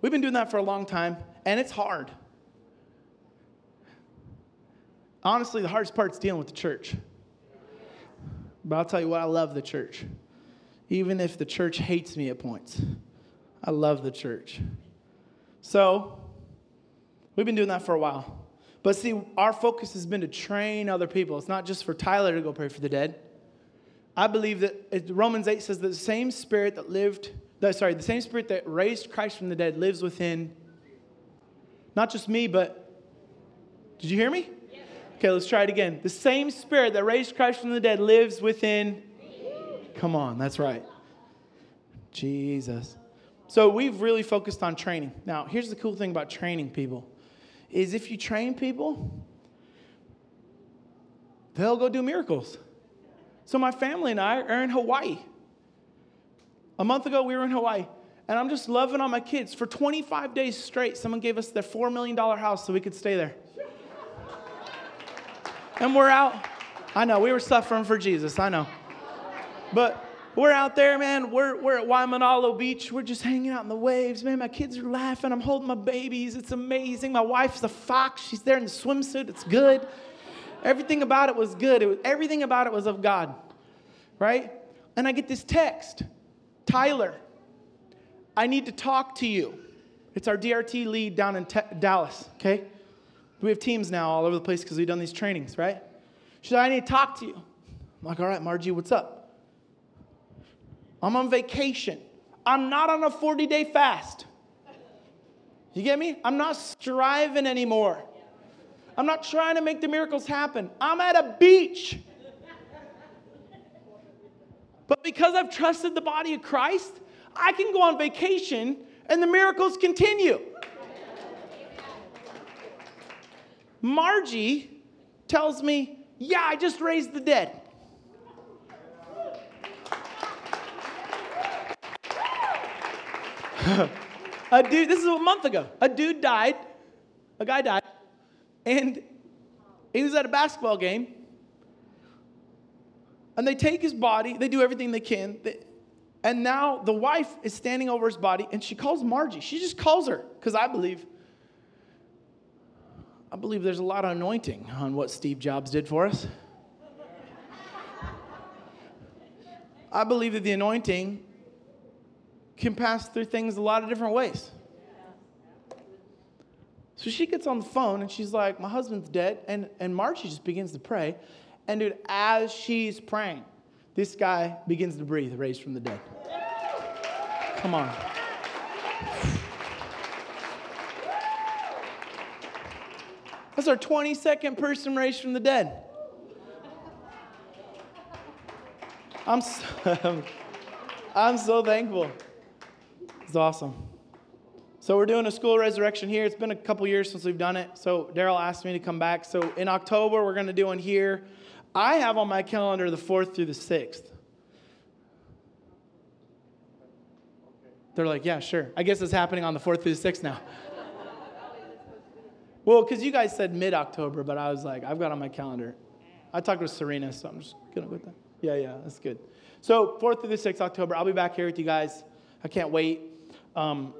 Speaker 2: we've been doing that for a long time, and it's hard. Honestly, the hardest part is dealing with the church. But I'll tell you what, I love the church. Even if the church hates me at points, I love the church. So, we've been doing that for a while. But see, our focus has been to train other people. It's not just for Tyler to go pray for the dead. I believe that Romans 8 says that the same spirit that lived, that, sorry, the same spirit that raised Christ from the dead lives within not just me, but did you hear me? Okay, let's try it again. The same spirit that raised Christ from the dead lives within. Come on, that's right. Jesus. So we've really focused on training. Now, here's the cool thing about training people is if you train people, they'll go do miracles. So my family and I are in Hawaii. A month ago, we were in Hawaii, and I'm just loving on my kids. For 25 days straight, someone gave us their $4 million house so we could stay there. And we're out. I know, we were suffering for Jesus, I know. But we're out there, man. We're, we're at Waimanalo Beach. We're just hanging out in the waves. Man, my kids are laughing. I'm holding my babies. It's amazing. My wife's a fox. She's there in the swimsuit. It's good. Everything about it was good. It was, everything about it was of God, right? And I get this text Tyler, I need to talk to you. It's our DRT lead down in te- Dallas, okay? We have teams now all over the place because we've done these trainings, right? She said, I need to talk to you. I'm like, all right, Margie, what's up? I'm on vacation. I'm not on a 40 day fast. You get me? I'm not striving anymore. I'm not trying to make the miracles happen. I'm at a beach. But because I've trusted the body of Christ, I can go on vacation and the miracles continue. Margie tells me, Yeah, I just raised the dead. a dude, this is a month ago. A dude died, a guy died, and he was at a basketball game. And they take his body, they do everything they can. and now the wife is standing over his body and she calls Margie. She just calls her because I believe, I believe there's a lot of anointing on what Steve Jobs did for us. I believe that the anointing can pass through things a lot of different ways. So she gets on the phone and she's like, My husband's dead. And, and Margie just begins to pray. And dude, as she's praying, this guy begins to breathe, raised from the dead. Come on. That's our 22nd person raised from the dead. I'm so, I'm so thankful. It's awesome. So we're doing a school resurrection here. It's been a couple years since we've done it. So Daryl asked me to come back. So in October, we're going to do one here. I have on my calendar the 4th through the 6th. They're like, yeah, sure. I guess it's happening on the 4th through the 6th now. well, because you guys said mid October, but I was like, I've got on my calendar. I talked with Serena, so I'm just going to go with that. Yeah, yeah, that's good. So 4th through the 6th October, I'll be back here with you guys. I can't wait. Um,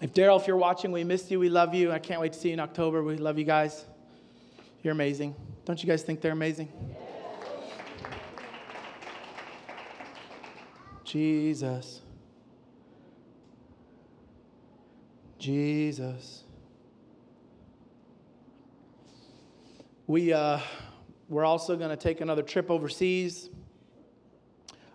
Speaker 2: if Daryl, if you're watching, we missed you. We love you. I can't wait to see you in October. We love you guys. You're amazing. Don't you guys think they're amazing? Jesus. Jesus. We, uh, we're also going to take another trip overseas.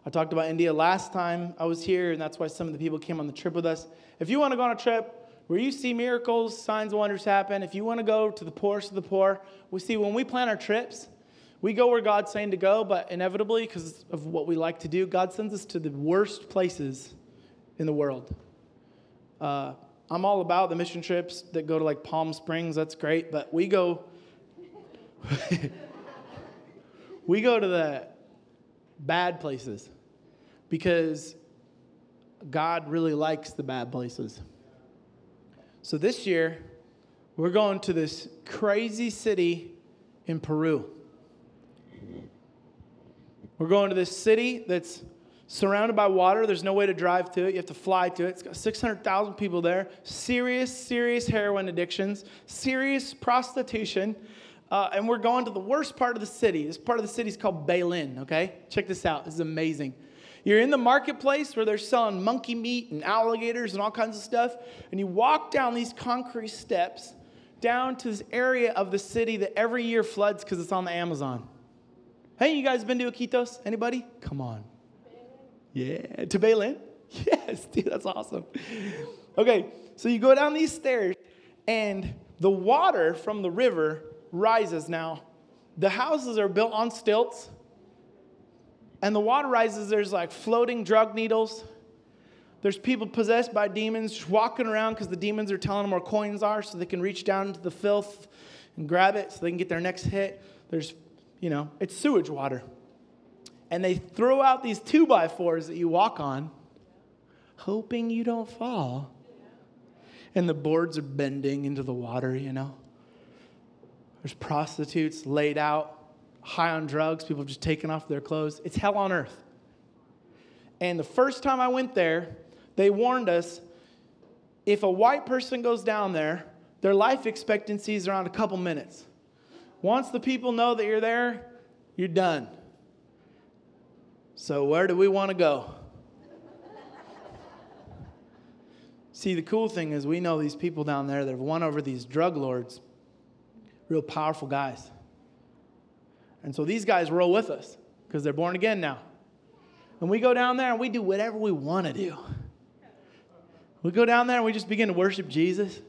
Speaker 2: I talked about India last time I was here, and that's why some of the people came on the trip with us. If you want to go on a trip where you see miracles, signs, wonders happen, if you want to go to the poorest of the poor, we see when we plan our trips, we go where God's saying to go, but inevitably, because of what we like to do, God sends us to the worst places in the world. Uh, I'm all about the mission trips that go to like Palm Springs. That's great, but we go. we go to the bad places because God really likes the bad places. So this year, we're going to this crazy city in Peru. We're going to this city that's surrounded by water. There's no way to drive to it. You have to fly to it. It's got 600,000 people there. Serious, serious heroin addictions, serious prostitution. Uh, and we're going to the worst part of the city. This part of the city is called Belen, okay? Check this out. This is amazing. You're in the marketplace where they're selling monkey meat and alligators and all kinds of stuff. And you walk down these concrete steps down to this area of the city that every year floods because it's on the Amazon. Hey, you guys been to Iquitos? Anybody? Come on. Yeah, to Belen? Yes, dude, that's awesome. Okay, so you go down these stairs, and the water from the river rises now. The houses are built on stilts, and the water rises. There's like floating drug needles. There's people possessed by demons walking around because the demons are telling them where coins are so they can reach down into the filth and grab it so they can get their next hit. There's, you know, it's sewage water and they throw out these two by fours that you walk on, hoping you don't fall. And the boards are bending into the water, you know. There's prostitutes laid out, high on drugs, people just taking off their clothes. It's hell on earth. And the first time I went there, they warned us if a white person goes down there, their life expectancy is around a couple minutes. Once the people know that you're there, you're done. So, where do we want to go? See, the cool thing is, we know these people down there that have won over these drug lords, real powerful guys. And so these guys roll with us because they're born again now. And we go down there and we do whatever we want to do. We go down there and we just begin to worship Jesus.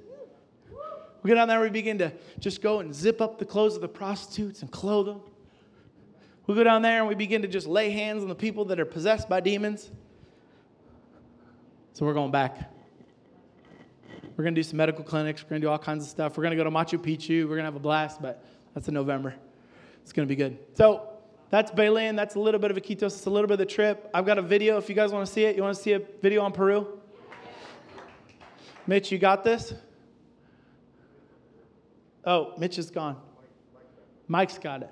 Speaker 2: We go down there and we begin to just go and zip up the clothes of the prostitutes and clothe them. We go down there and we begin to just lay hands on the people that are possessed by demons. So we're going back. We're going to do some medical clinics. We're going to do all kinds of stuff. We're going to go to Machu Picchu. We're going to have a blast, but that's in November. It's going to be good. So that's Belen. That's a little bit of a Iquitos. It's a little bit of the trip. I've got a video if you guys want to see it. You want to see a video on Peru? Mitch, you got this? Oh, Mitch is gone. Mike's got it.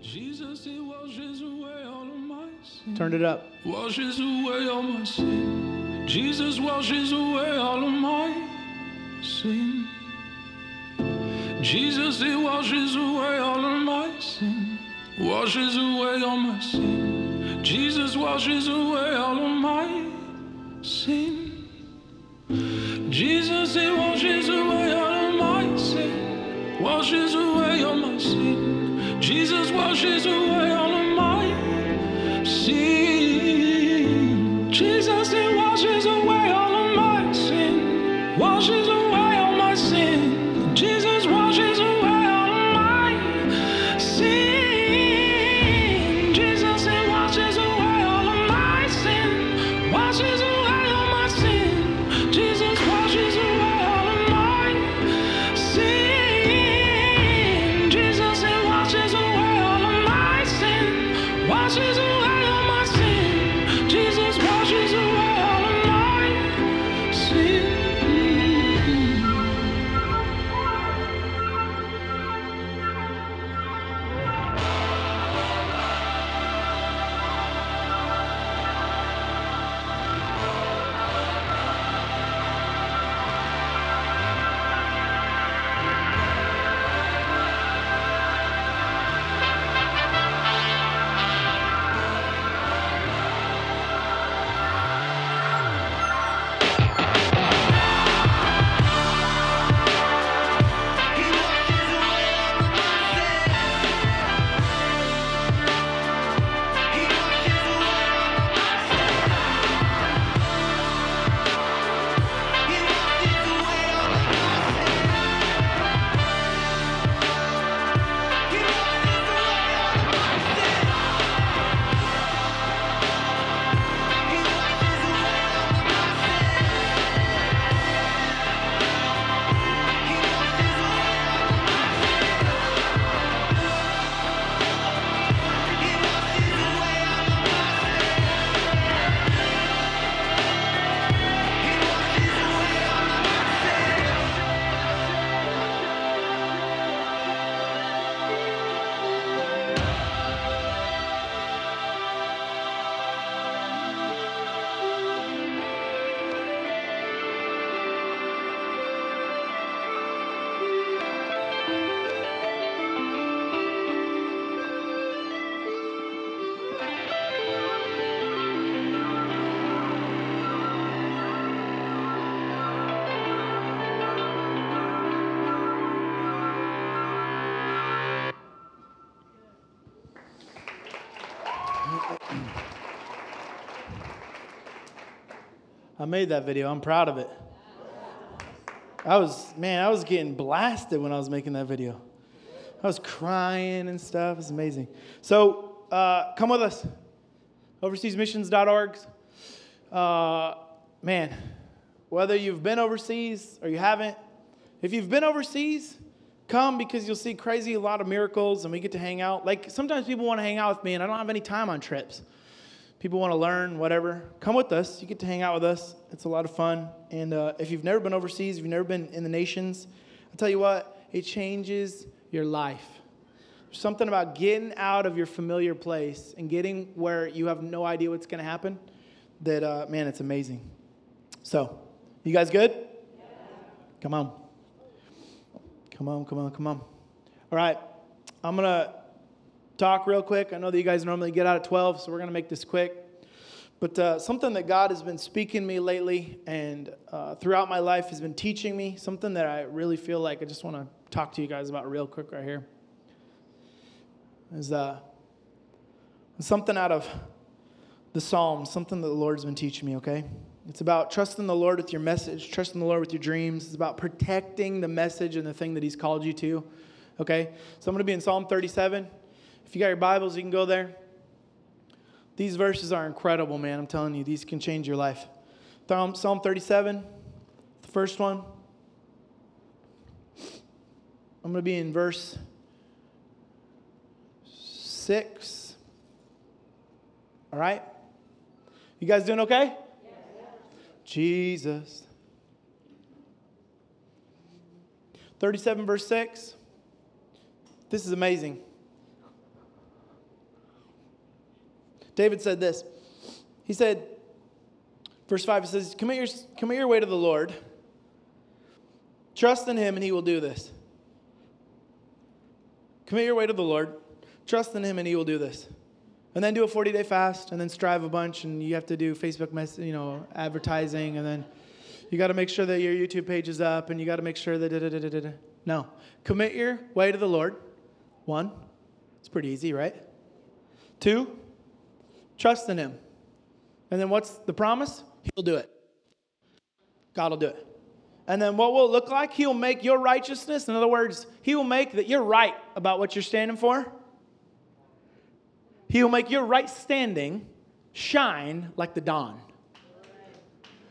Speaker 3: Jesus, it washes away all of my sin.
Speaker 2: Turn it up.
Speaker 3: Washes away all my sin. Jesus washes away all of my sin. Jesus, it washes away all of my sin. Washes away all my sin. Jesus washes away all of my sin. Jesus, it washes away all of my sin. Washes away all my sin. Jesus washes away all of my sin. Jesus, it washes away all of my sin. Washes
Speaker 2: made that video. I'm proud of it. I was, man, I was getting blasted when I was making that video. I was crying and stuff. It's amazing. So uh, come with us. Overseasmissions.org. Uh, man, whether you've been overseas or you haven't, if you've been overseas, come because you'll see crazy a lot of miracles and we get to hang out. Like sometimes people want to hang out with me and I don't have any time on trips. People want to learn, whatever. Come with us. You get to hang out with us. It's a lot of fun. And uh, if you've never been overseas, if you've never been in the nations, I'll tell you what, it changes your life. There's something about getting out of your familiar place and getting where you have no idea what's going to happen that, uh, man, it's amazing. So, you guys good? Yeah. Come on. Come on, come on, come on. All right. I'm going to talk real quick. I know that you guys normally get out at 12, so we're going to make this quick. But uh, something that God has been speaking me lately and uh, throughout my life has been teaching me, something that I really feel like I just want to talk to you guys about real quick right here, is uh, something out of the Psalms, something that the Lord's been teaching me, okay? It's about trusting the Lord with your message, trusting the Lord with your dreams. It's about protecting the message and the thing that He's called you to, okay? So I'm going to be in Psalm 37. If you got your Bibles, you can go there. These verses are incredible, man. I'm telling you, these can change your life. Psalm 37, the first one. I'm going to be in verse 6. All right? You guys doing okay? Jesus. 37, verse 6. This is amazing. David said this. He said, verse 5, he says, commit your, commit your way to the Lord. Trust in him, and he will do this. Commit your way to the Lord. Trust in him, and he will do this. And then do a 40 day fast, and then strive a bunch, and you have to do Facebook mess, you know, advertising, and then you got to make sure that your YouTube page is up, and you got to make sure that. Da, da, da, no. Commit your way to the Lord. One. It's pretty easy, right? Two, Trust in Him. And then what's the promise? He'll do it. God will do it. And then what will it look like? He'll make your righteousness, in other words, He will make that you're right about what you're standing for. He will make your right standing shine like the dawn.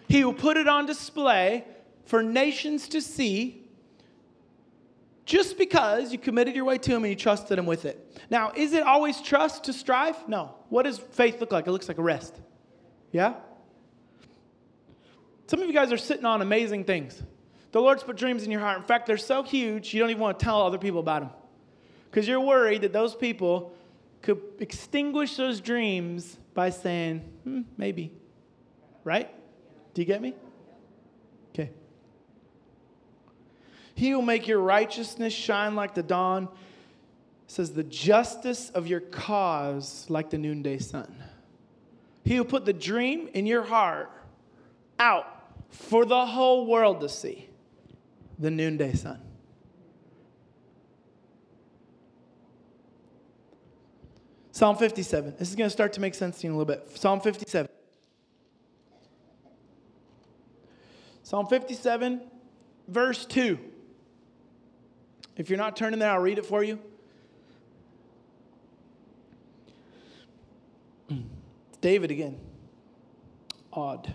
Speaker 2: He will put it on display for nations to see just because you committed your way to Him and you trusted Him with it. Now, is it always trust to strive? No. What does faith look like? It looks like a rest. Yeah? Some of you guys are sitting on amazing things. The Lord's put dreams in your heart. In fact, they're so huge, you don't even want to tell other people about them. Because you're worried that those people could extinguish those dreams by saying, hmm, maybe. Right? Do you get me? Okay. He will make your righteousness shine like the dawn. Says, the justice of your cause like the noonday sun. He will put the dream in your heart out for the whole world to see. The noonday sun. Psalm 57. This is going to start to make sense to you in a little bit. Psalm 57. Psalm 57, verse 2. If you're not turning there, I'll read it for you. David again. Odd.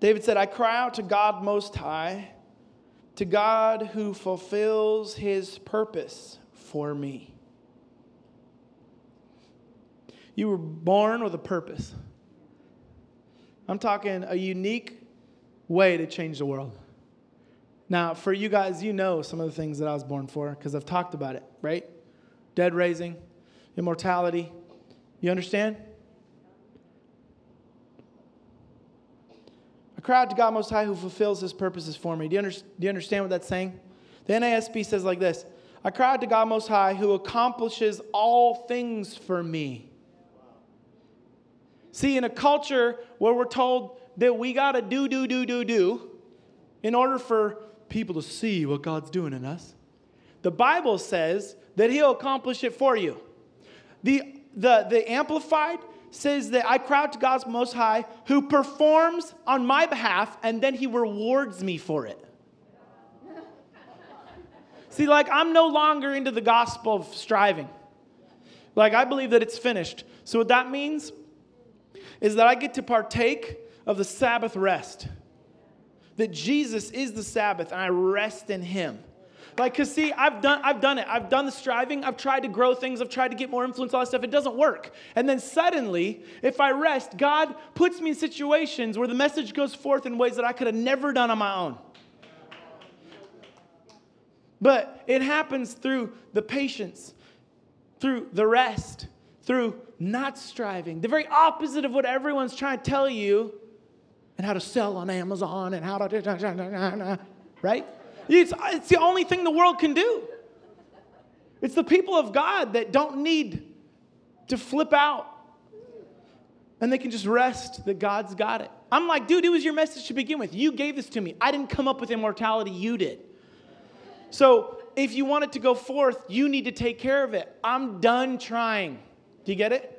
Speaker 2: David said, I cry out to God Most High, to God who fulfills his purpose for me. You were born with a purpose. I'm talking a unique way to change the world. Now, for you guys, you know some of the things that I was born for because I've talked about it, right? Dead raising, immortality. You understand? A crowd to God Most High who fulfills his purposes for me. Do you, under, do you understand what that's saying? The NASB says like this I cry out to God Most High who accomplishes all things for me. See, in a culture where we're told that we got to do, do, do, do, do in order for people to see what God's doing in us. The Bible says that He'll accomplish it for you. The, the, the Amplified says that I cry out to God's Most High who performs on my behalf and then he rewards me for it. See, like, I'm no longer into the gospel of striving. Like, I believe that it's finished. So, what that means is that I get to partake of the Sabbath rest. That Jesus is the Sabbath and I rest in him. Like, cause see, I've done, I've done it. I've done the striving. I've tried to grow things. I've tried to get more influence, all that stuff. It doesn't work. And then suddenly, if I rest, God puts me in situations where the message goes forth in ways that I could have never done on my own. But it happens through the patience, through the rest, through not striving. The very opposite of what everyone's trying to tell you and how to sell on Amazon and how to, right? It's, it's the only thing the world can do. It's the people of God that don't need to flip out and they can just rest that God's got it. I'm like, dude, it was your message to begin with. You gave this to me. I didn't come up with immortality, you did. So if you want it to go forth, you need to take care of it. I'm done trying. Do you get it?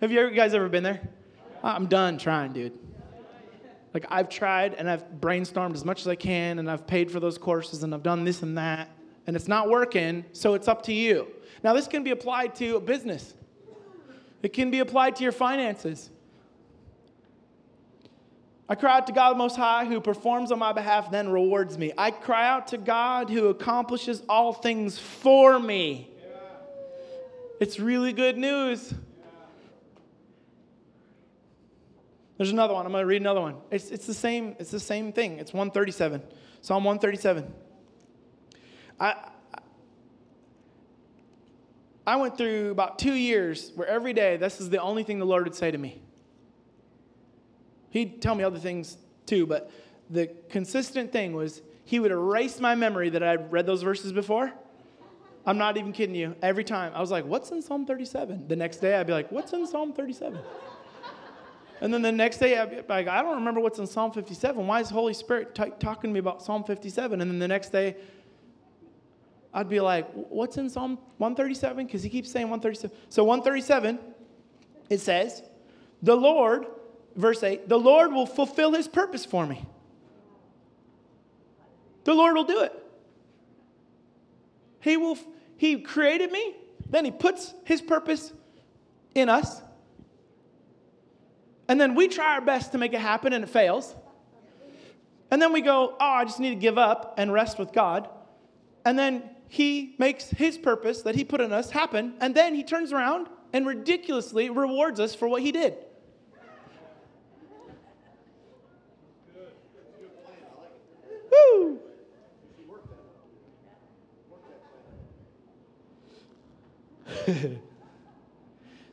Speaker 2: Have you guys ever been there? I'm done trying, dude. Like I've tried and I've brainstormed as much as I can and I've paid for those courses and I've done this and that and it's not working, so it's up to you. Now this can be applied to a business. It can be applied to your finances. I cry out to God Most High, who performs on my behalf, then rewards me. I cry out to God, who accomplishes all things for me. It's really good news. There's another one. I'm going to read another one. It's, it's, the same, it's the same thing. It's 137. Psalm 137. I, I went through about two years where every day this is the only thing the Lord would say to me. He'd tell me other things too, but the consistent thing was he would erase my memory that I'd read those verses before. I'm not even kidding you. Every time I was like, What's in Psalm 37? The next day I'd be like, What's in Psalm 37? And then the next day, I'd like, I don't remember what's in Psalm 57. Why is the Holy Spirit t- talking to me about Psalm 57? And then the next day, I'd be like, what's in Psalm 137? Because he keeps saying 137. So 137, it says, the Lord, verse 8, the Lord will fulfill his purpose for me. The Lord will do it. He will, he created me, then he puts his purpose in us. And then we try our best to make it happen and it fails. And then we go, oh, I just need to give up and rest with God. And then he makes his purpose that he put in us happen. And then he turns around and ridiculously rewards us for what he did. Woo!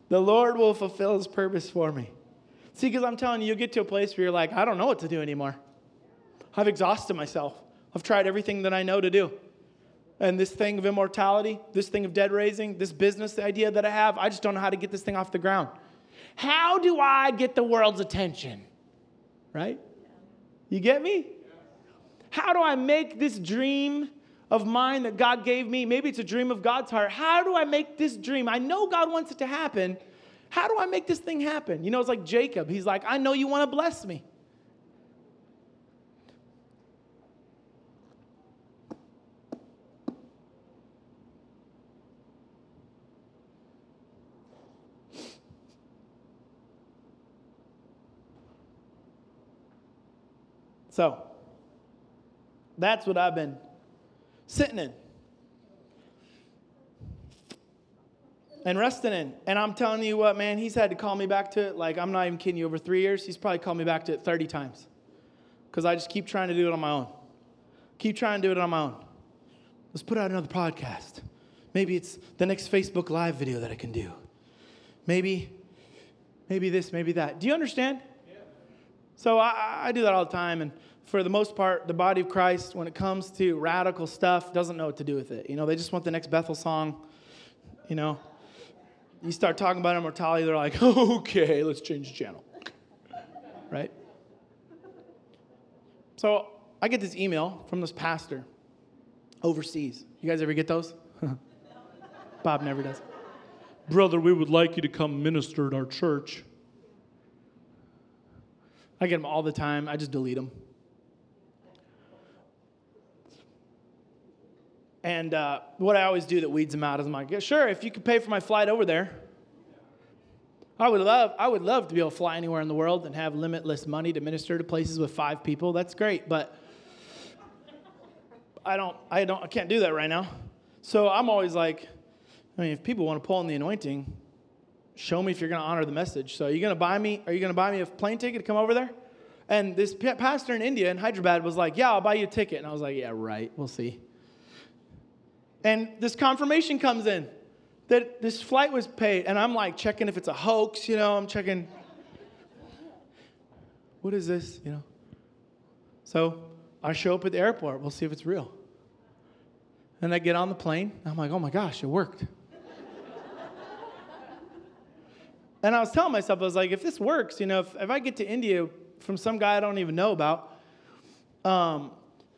Speaker 2: the Lord will fulfill his purpose for me. See, because I'm telling you, you'll get to a place where you're like, I don't know what to do anymore. I've exhausted myself. I've tried everything that I know to do. And this thing of immortality, this thing of dead raising, this business idea that I have, I just don't know how to get this thing off the ground. How do I get the world's attention? Right? You get me? How do I make this dream of mine that God gave me? Maybe it's a dream of God's heart. How do I make this dream? I know God wants it to happen, how do I make this thing happen? You know, it's like Jacob. He's like, I know you want to bless me. So, that's what I've been sitting in. And resting in. And I'm telling you what, man, he's had to call me back to it. Like, I'm not even kidding you. Over three years, he's probably called me back to it 30 times. Because I just keep trying to do it on my own. Keep trying to do it on my own. Let's put out another podcast. Maybe it's the next Facebook Live video that I can do. Maybe, maybe this, maybe that. Do you understand? Yeah. So I, I do that all the time. And for the most part, the body of Christ, when it comes to radical stuff, doesn't know what to do with it. You know, they just want the next Bethel song. You know, you start talking about immortality, they're like, okay, let's change the channel. Right? So I get this email from this pastor overseas. You guys ever get those? Bob never does.
Speaker 4: Brother, we would like you to come minister at our church.
Speaker 2: I get them all the time. I just delete them. And uh, what I always do that weeds them out is I'm like, sure, if you could pay for my flight over there, I would love, I would love to be able to fly anywhere in the world and have limitless money to minister to places with five people. That's great, but I don't, I don't, I can't do that right now. So I'm always like, I mean, if people want to pull on the anointing, show me if you're going to honor the message. So are you going to buy me, are you going to buy me a plane ticket to come over there? And this pastor in India in Hyderabad was like, yeah, I'll buy you a ticket. And I was like, yeah, right, we'll see. And this confirmation comes in that this flight was paid. And I'm like checking if it's a hoax, you know, I'm checking, what is this, you know? So I show up at the airport, we'll see if it's real. And I get on the plane, I'm like, oh my gosh, it worked. and I was telling myself, I was like, if this works, you know, if, if I get to India from some guy I don't even know about, um,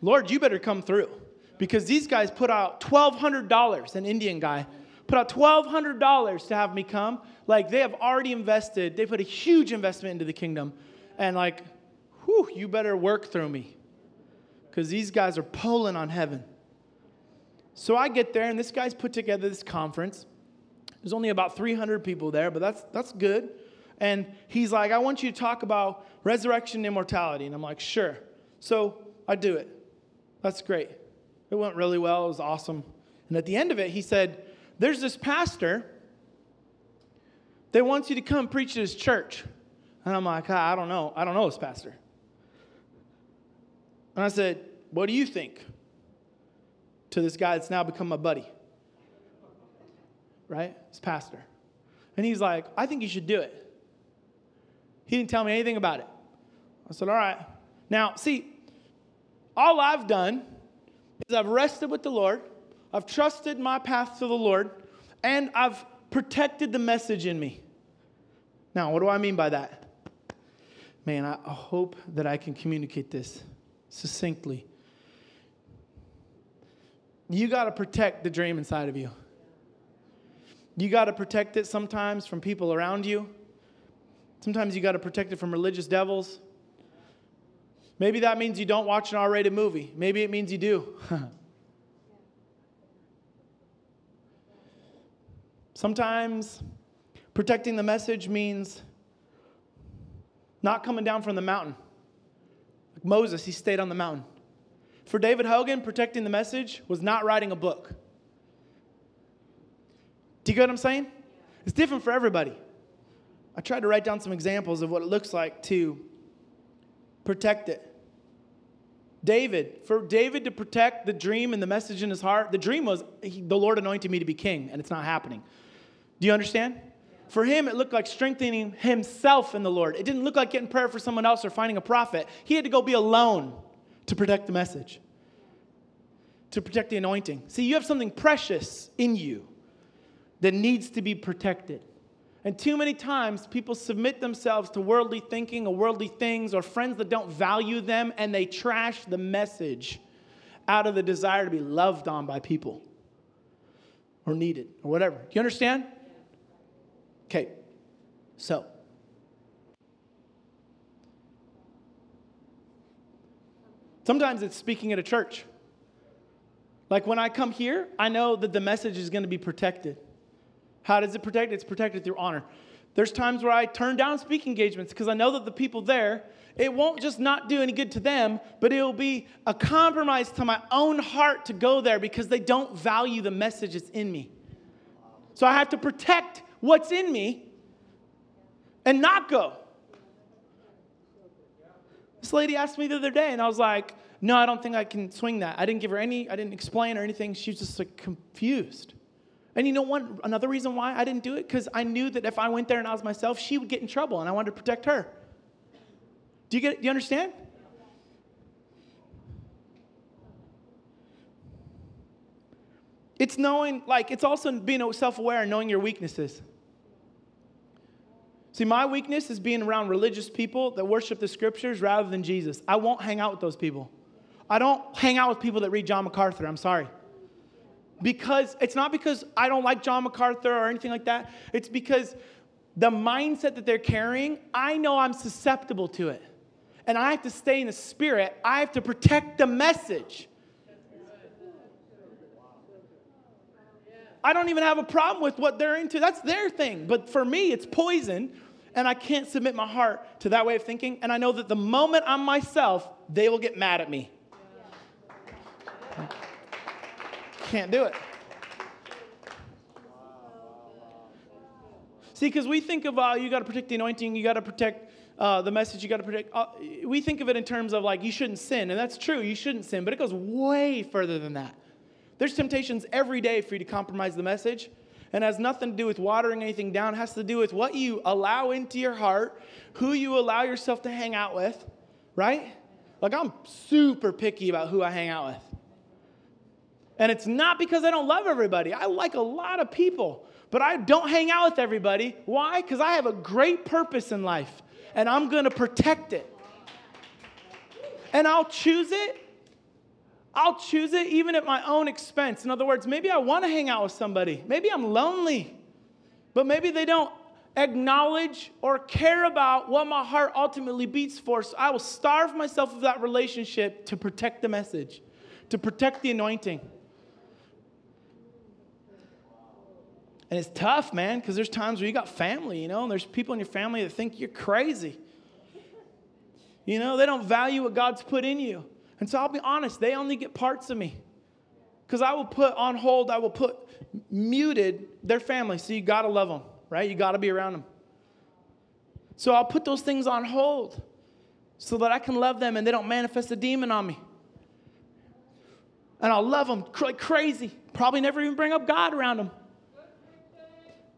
Speaker 2: Lord, you better come through. Because these guys put out $1,200, an Indian guy, put out $1,200 to have me come. Like, they have already invested, they put a huge investment into the kingdom. And, like, whew, you better work through me. Because these guys are pulling on heaven. So I get there, and this guy's put together this conference. There's only about 300 people there, but that's, that's good. And he's like, I want you to talk about resurrection and immortality. And I'm like, sure. So I do it. That's great. It went really well. It was awesome. And at the end of it, he said, There's this pastor that wants you to come preach at his church. And I'm like, I don't know. I don't know this pastor. And I said, What do you think? to this guy that's now become my buddy. Right? His pastor. And he's like, I think you should do it. He didn't tell me anything about it. I said, All right. Now, see, all I've done is I've rested with the Lord, I've trusted my path to the Lord, and I've protected the message in me. Now, what do I mean by that? Man, I hope that I can communicate this succinctly you got to protect the dream inside of you. You got to protect it sometimes from people around you. Sometimes you got to protect it from religious devils. Maybe that means you don't watch an R rated movie. Maybe it means you do. Sometimes protecting the message means not coming down from the mountain. Like Moses, he stayed on the mountain. For David Hogan, protecting the message was not writing a book. Do you get what I'm saying? It's different for everybody. I tried to write down some examples of what it looks like to protect it. David, for David to protect the dream and the message in his heart, the dream was he, the Lord anointed me to be king, and it's not happening. Do you understand? For him, it looked like strengthening himself in the Lord. It didn't look like getting prayer for someone else or finding a prophet. He had to go be alone to protect the message, to protect the anointing. See, you have something precious in you that needs to be protected. And too many times, people submit themselves to worldly thinking or worldly things or friends that don't value them, and they trash the message out of the desire to be loved on by people or needed or whatever. Do you understand? Okay, so Sometimes it's speaking at a church. Like when I come here, I know that the message is going to be protected. How does it protect? It's protected through honor. There's times where I turn down speaking engagements because I know that the people there, it won't just not do any good to them, but it'll be a compromise to my own heart to go there because they don't value the message that's in me. So I have to protect what's in me and not go. This lady asked me the other day, and I was like, no, I don't think I can swing that. I didn't give her any, I didn't explain or anything. She was just like confused. And you know what? Another reason why I didn't do it? Because I knew that if I went there and I was myself, she would get in trouble, and I wanted to protect her. Do you get? Do you understand? It's knowing, like, it's also being self aware and knowing your weaknesses. See, my weakness is being around religious people that worship the scriptures rather than Jesus. I won't hang out with those people. I don't hang out with people that read John MacArthur. I'm sorry. Because it's not because I don't like John MacArthur or anything like that. It's because the mindset that they're carrying, I know I'm susceptible to it. And I have to stay in the spirit. I have to protect the message. I don't even have a problem with what they're into. That's their thing. But for me, it's poison, and I can't submit my heart to that way of thinking. And I know that the moment I'm myself, they will get mad at me. Can't do it. See, because we think of uh, you got to protect the anointing, you got to protect uh, the message, you got to protect. Uh, we think of it in terms of like you shouldn't sin, and that's true, you shouldn't sin, but it goes way further than that. There's temptations every day for you to compromise the message, and has nothing to do with watering anything down. It has to do with what you allow into your heart, who you allow yourself to hang out with, right? Like I'm super picky about who I hang out with. And it's not because I don't love everybody. I like a lot of people, but I don't hang out with everybody. Why? Because I have a great purpose in life, and I'm going to protect it. And I'll choose it. I'll choose it even at my own expense. In other words, maybe I want to hang out with somebody. Maybe I'm lonely, but maybe they don't acknowledge or care about what my heart ultimately beats for. So I will starve myself of that relationship to protect the message, to protect the anointing. And it's tough, man, because there's times where you got family, you know, and there's people in your family that think you're crazy. You know, they don't value what God's put in you. And so I'll be honest, they only get parts of me. Because I will put on hold, I will put muted their family. So you got to love them, right? You got to be around them. So I'll put those things on hold so that I can love them and they don't manifest a demon on me. And I'll love them like crazy. Probably never even bring up God around them.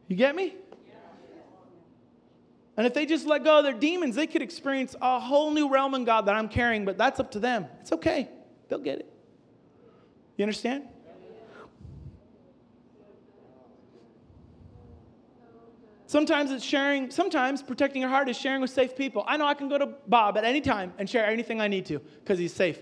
Speaker 2: You get me? And if they just let go of their demons, they could experience a whole new realm in God that I'm carrying, but that's up to them. It's okay. They'll get it. You understand? Sometimes it's sharing, sometimes protecting your heart is sharing with safe people. I know I can go to Bob at any time and share anything I need to because he's safe.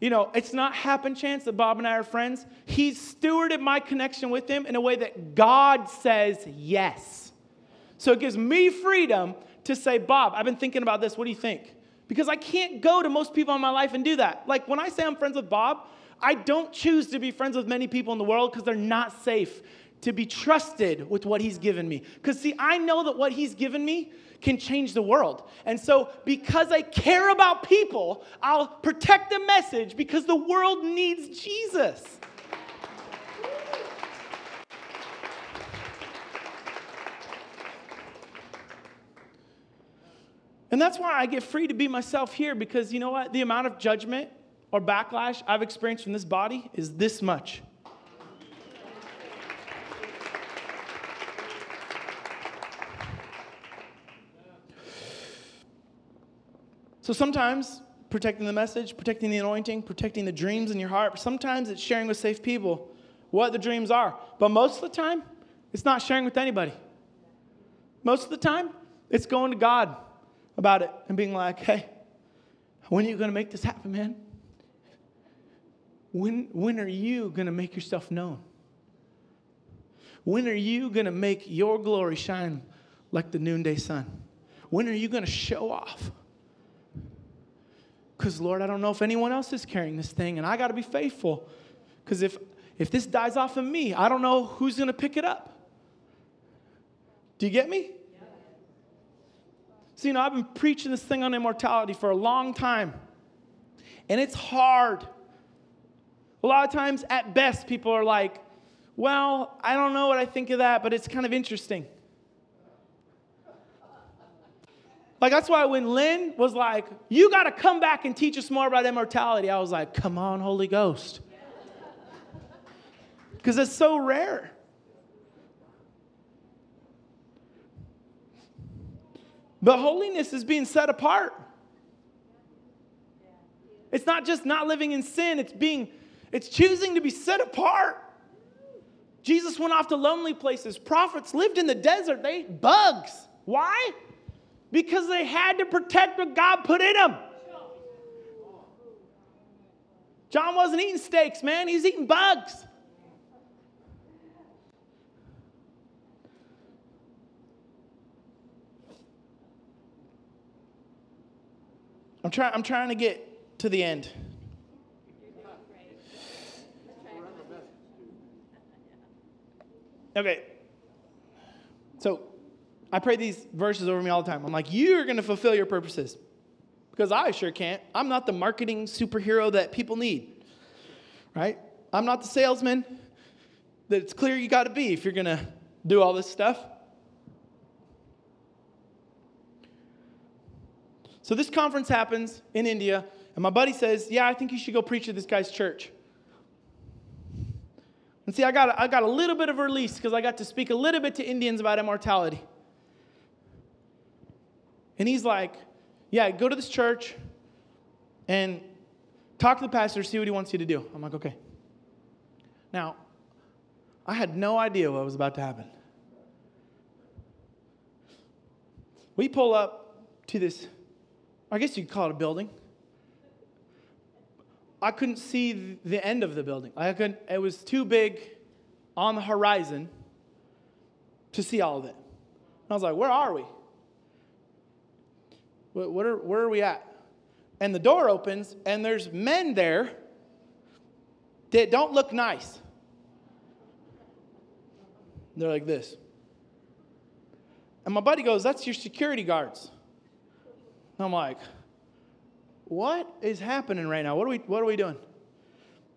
Speaker 2: You know, it's not happen chance that Bob and I are friends. He's stewarded my connection with him in a way that God says yes. So it gives me freedom to say, Bob, I've been thinking about this. What do you think? Because I can't go to most people in my life and do that. Like when I say I'm friends with Bob, I don't choose to be friends with many people in the world because they're not safe to be trusted with what he's given me. Because, see, I know that what he's given me can change the world. And so, because I care about people, I'll protect the message because the world needs Jesus. And that's why I get free to be myself here because you know what? The amount of judgment or backlash I've experienced from this body is this much. So sometimes protecting the message, protecting the anointing, protecting the dreams in your heart, sometimes it's sharing with safe people what the dreams are. But most of the time, it's not sharing with anybody. Most of the time, it's going to God about it and being like, hey, when are you going to make this happen, man? When, when are you going to make yourself known? When are you going to make your glory shine like the noonday sun? When are you going to show off? Because, Lord, I don't know if anyone else is carrying this thing, and I got to be faithful. Because if, if this dies off of me, I don't know who's going to pick it up. Do you get me? So, you know, I've been preaching this thing on immortality for a long time, and it's hard. A lot of times, at best, people are like, well, I don't know what I think of that, but it's kind of interesting. Like, that's why when Lynn was like, You got to come back and teach us more about immortality, I was like, Come on, Holy Ghost. Because it's so rare. But holiness is being set apart. It's not just not living in sin, it's being it's choosing to be set apart. Jesus went off to lonely places. Prophets lived in the desert. They bugs. Why? because they had to protect what God put in them. John wasn't eating steaks, man, he's eating bugs. I'm, try, I'm trying to get to the end. Okay. So I pray these verses over me all the time. I'm like, you're going to fulfill your purposes because I sure can't. I'm not the marketing superhero that people need, right? I'm not the salesman that it's clear you got to be if you're going to do all this stuff. So this conference happens in India, and my buddy says, Yeah, I think you should go preach at this guy's church. And see, I got, I got a little bit of release because I got to speak a little bit to Indians about immortality. And he's like, Yeah, go to this church and talk to the pastor, see what he wants you to do. I'm like, Okay. Now, I had no idea what was about to happen. We pull up to this, I guess you could call it a building. I couldn't see the end of the building. I couldn't, it was too big on the horizon to see all of it. And I was like, where are we? What are, where are we at? And the door opens, and there's men there that don't look nice. They're like this. And my buddy goes, That's your security guards. And I'm like, What is happening right now? What are we, what are we doing?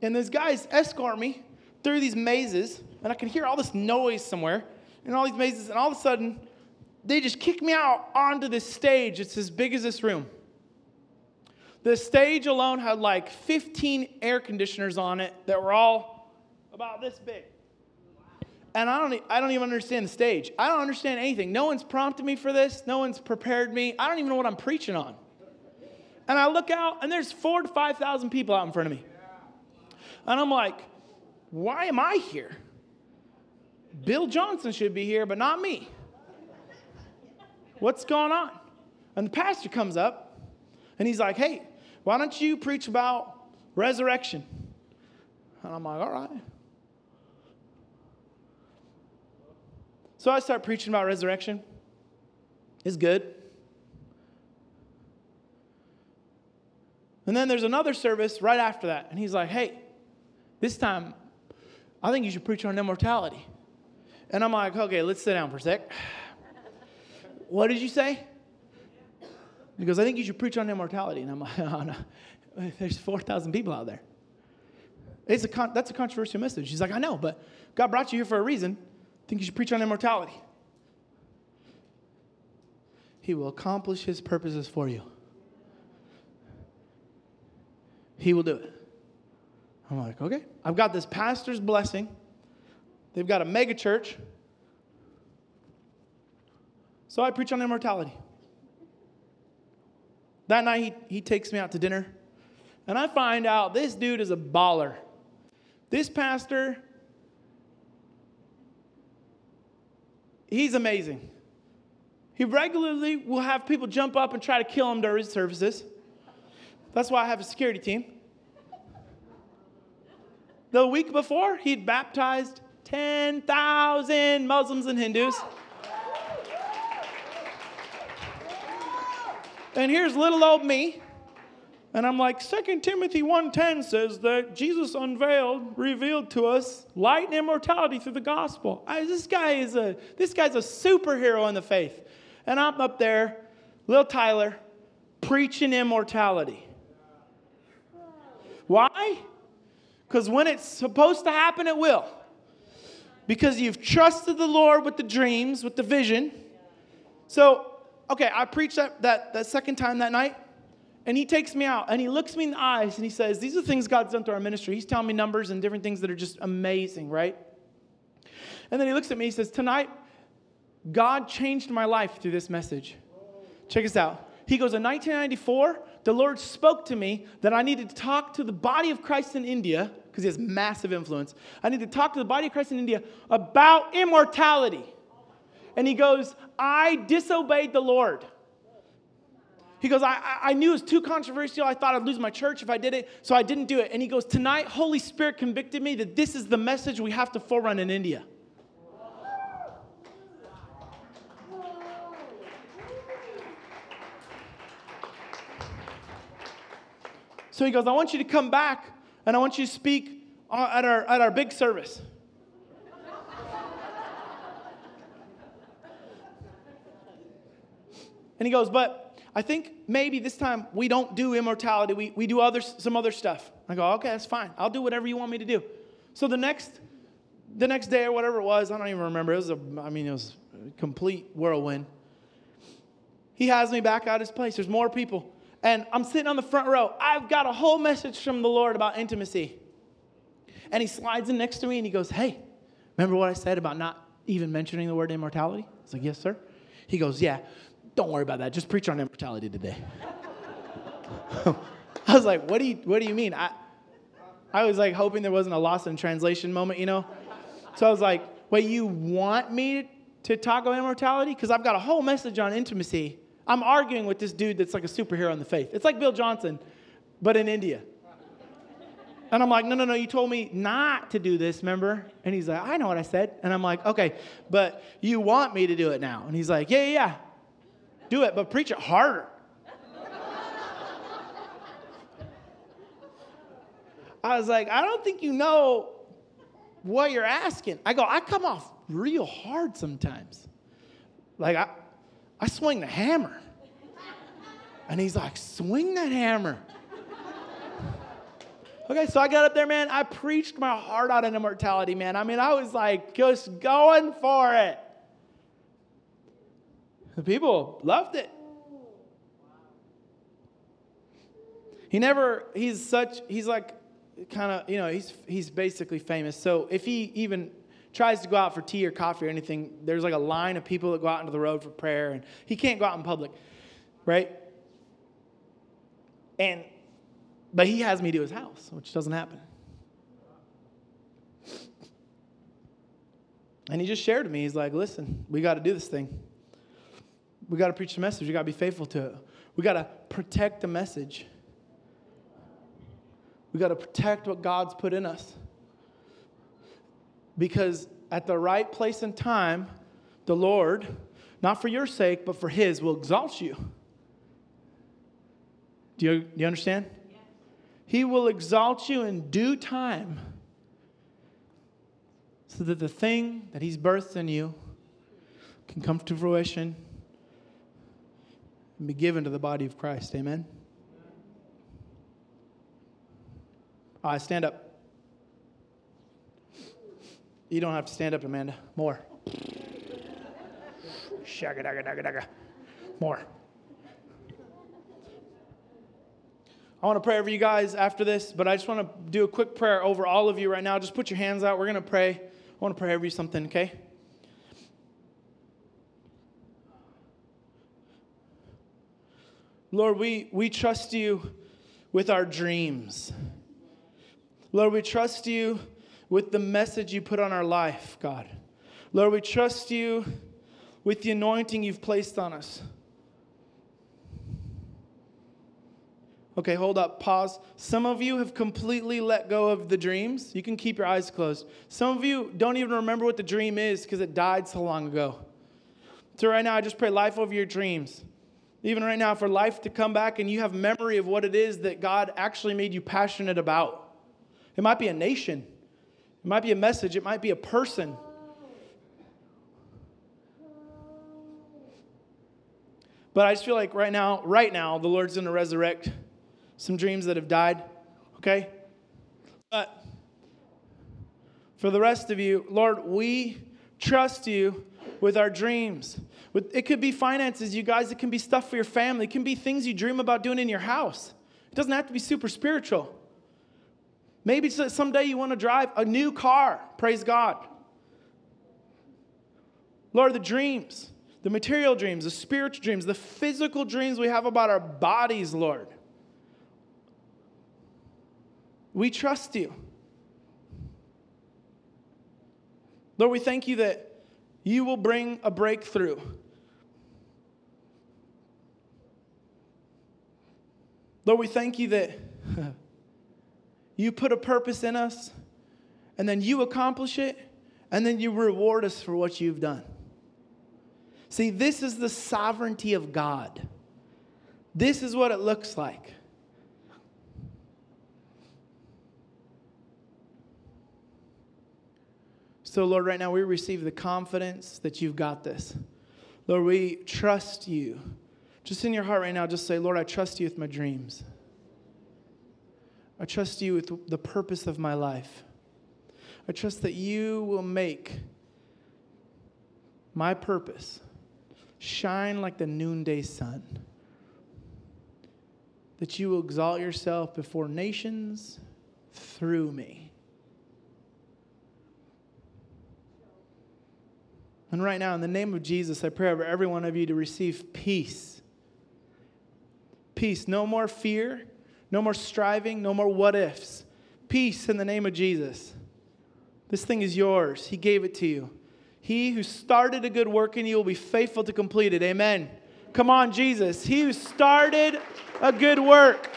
Speaker 2: And these guys escort me through these mazes, and I can hear all this noise somewhere, and all these mazes, and all of a sudden, they just kick me out onto this stage. It's as big as this room. The stage alone had like 15 air conditioners on it that were all about this big and I don't, I don't even understand the stage. I don't understand anything. No one's prompted me for this. No one's prepared me. I don't even know what I'm preaching on. And I look out, and there's four to 5,000 people out in front of me. And I'm like, why am I here? Bill Johnson should be here, but not me. What's going on? And the pastor comes up, and he's like, hey, why don't you preach about resurrection? And I'm like, all right. So I start preaching about resurrection. It's good. And then there's another service right after that. And he's like, hey, this time, I think you should preach on immortality. And I'm like, okay, let's sit down for a sec. What did you say? He goes, I think you should preach on immortality. And I'm like, oh, no. There's 4,000 people out there. It's a con- that's a controversial message. He's like, I know, but God brought you here for a reason I think you should preach on immortality. He will accomplish his purposes for you. He will do it. I'm like, okay. I've got this pastor's blessing. They've got a mega church. So I preach on immortality. That night, he, he takes me out to dinner, and I find out this dude is a baller. This pastor He's amazing. He regularly will have people jump up and try to kill him during his services. That's why I have a security team. The week before, he'd baptized 10,000 Muslims and Hindus. And here's little old me and I'm like, 2 Timothy 1.10 says that Jesus unveiled, revealed to us light and immortality through the gospel. I, this, guy is a, this guy's a superhero in the faith. And I'm up there, little Tyler, preaching immortality. Why? Because when it's supposed to happen, it will. Because you've trusted the Lord with the dreams, with the vision. So, okay, I preached that, that, that second time that night. And he takes me out and he looks me in the eyes and he says, These are things God's done through our ministry. He's telling me numbers and different things that are just amazing, right? And then he looks at me, and he says, Tonight, God changed my life through this message. Check this out. He goes, In 1994, the Lord spoke to me that I needed to talk to the body of Christ in India, because he has massive influence. I need to talk to the body of Christ in India about immortality. And he goes, I disobeyed the Lord. He goes, I, I knew it was too controversial. I thought I'd lose my church if I did it, so I didn't do it. And he goes, Tonight, Holy Spirit convicted me that this is the message we have to forerun in India. So he goes, I want you to come back and I want you to speak uh, at our, at our big service. And he goes, But I think maybe this time we don't do immortality, we, we do other, some other stuff. I go, Okay, that's fine. I'll do whatever you want me to do. So the next, the next day or whatever it was, I don't even remember. It was a, I mean, it was a complete whirlwind. He has me back at his place. There's more people. And I'm sitting on the front row. I've got a whole message from the Lord about intimacy. And he slides in next to me and he goes, Hey, remember what I said about not even mentioning the word immortality? I was like, Yes, sir. He goes, Yeah, don't worry about that. Just preach on immortality today. I was like, What do you, what do you mean? I, I was like hoping there wasn't a loss in translation moment, you know? So I was like, Wait, you want me to talk about immortality? Because I've got a whole message on intimacy. I'm arguing with this dude that's like a superhero in the faith. It's like Bill Johnson, but in India. And I'm like, no, no, no, you told me not to do this, remember? And he's like, I know what I said. And I'm like, okay, but you want me to do it now? And he's like, yeah, yeah, yeah. Do it, but preach it harder. I was like, I don't think you know what you're asking. I go, I come off real hard sometimes. Like, I, I swing the hammer. And he's like, swing that hammer. Okay, so I got up there, man. I preached my heart out in immortality, man. I mean, I was like just going for it. The people loved it. He never, he's such, he's like kind of, you know, he's, he's basically famous. So if he even tries to go out for tea or coffee or anything, there's like a line of people that go out into the road for prayer, and he can't go out in public, right? And but he has me to his house, which doesn't happen. And he just shared to me, he's like, listen, we got to do this thing. We got to preach the message. We got to be faithful to it. We got to protect the message. We got to protect what God's put in us. Because at the right place and time, the Lord, not for your sake, but for His, will exalt you. Do you, do you understand? He will exalt you in due time so that the thing that He's birthed in you can come to fruition and be given to the body of Christ. Amen? All right, stand up. You don't have to stand up, Amanda. More. Shagga, dagga. More. I want to pray over you guys after this, but I just want to do a quick prayer over all of you right now. Just put your hands out. We're going to pray. I want to pray over you something, okay? Lord, we, we trust you with our dreams. Lord, we trust you with the message you put on our life, God. Lord, we trust you with the anointing you've placed on us. Okay, hold up, pause. Some of you have completely let go of the dreams. You can keep your eyes closed. Some of you don't even remember what the dream is because it died so long ago. So, right now, I just pray life over your dreams. Even right now, for life to come back and you have memory of what it is that God actually made you passionate about. It might be a nation, it might be a message, it might be a person. But I just feel like right now, right now, the Lord's going to resurrect some dreams that have died, okay? But for the rest of you, Lord, we trust you with our dreams. With, it could be finances, you guys. It can be stuff for your family. It can be things you dream about doing in your house. It doesn't have to be super spiritual. Maybe someday you want to drive a new car. Praise God. Lord, the dreams, the material dreams, the spiritual dreams, the physical dreams we have about our bodies, Lord. We trust you. Lord, we thank you that you will bring a breakthrough. Lord, we thank you that you put a purpose in us, and then you accomplish it, and then you reward us for what you've done. See, this is the sovereignty of God. This is what it looks like. So, Lord, right now we receive the confidence that you've got this. Lord, we trust you. Just in your heart right now, just say, Lord, I trust you with my dreams. I trust you with the purpose of my life. I trust that you will make my purpose shine like the noonday sun. That you will exalt yourself before nations through me. And right now, in the name of Jesus, I pray over every one of you to receive peace. Peace. No more fear, no more striving, no more what ifs. Peace in the name of Jesus. This thing is yours. He gave it to you. He who started a good work in you will be faithful to complete it. Amen. Come on, Jesus. He who started a good work,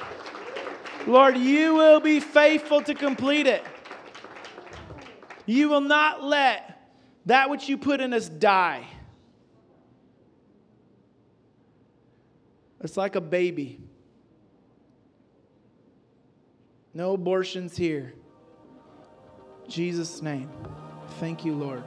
Speaker 2: Lord, you will be faithful to complete it. You will not let that which you put in us die. It's like a baby. No abortions here. Jesus' name. Thank you, Lord.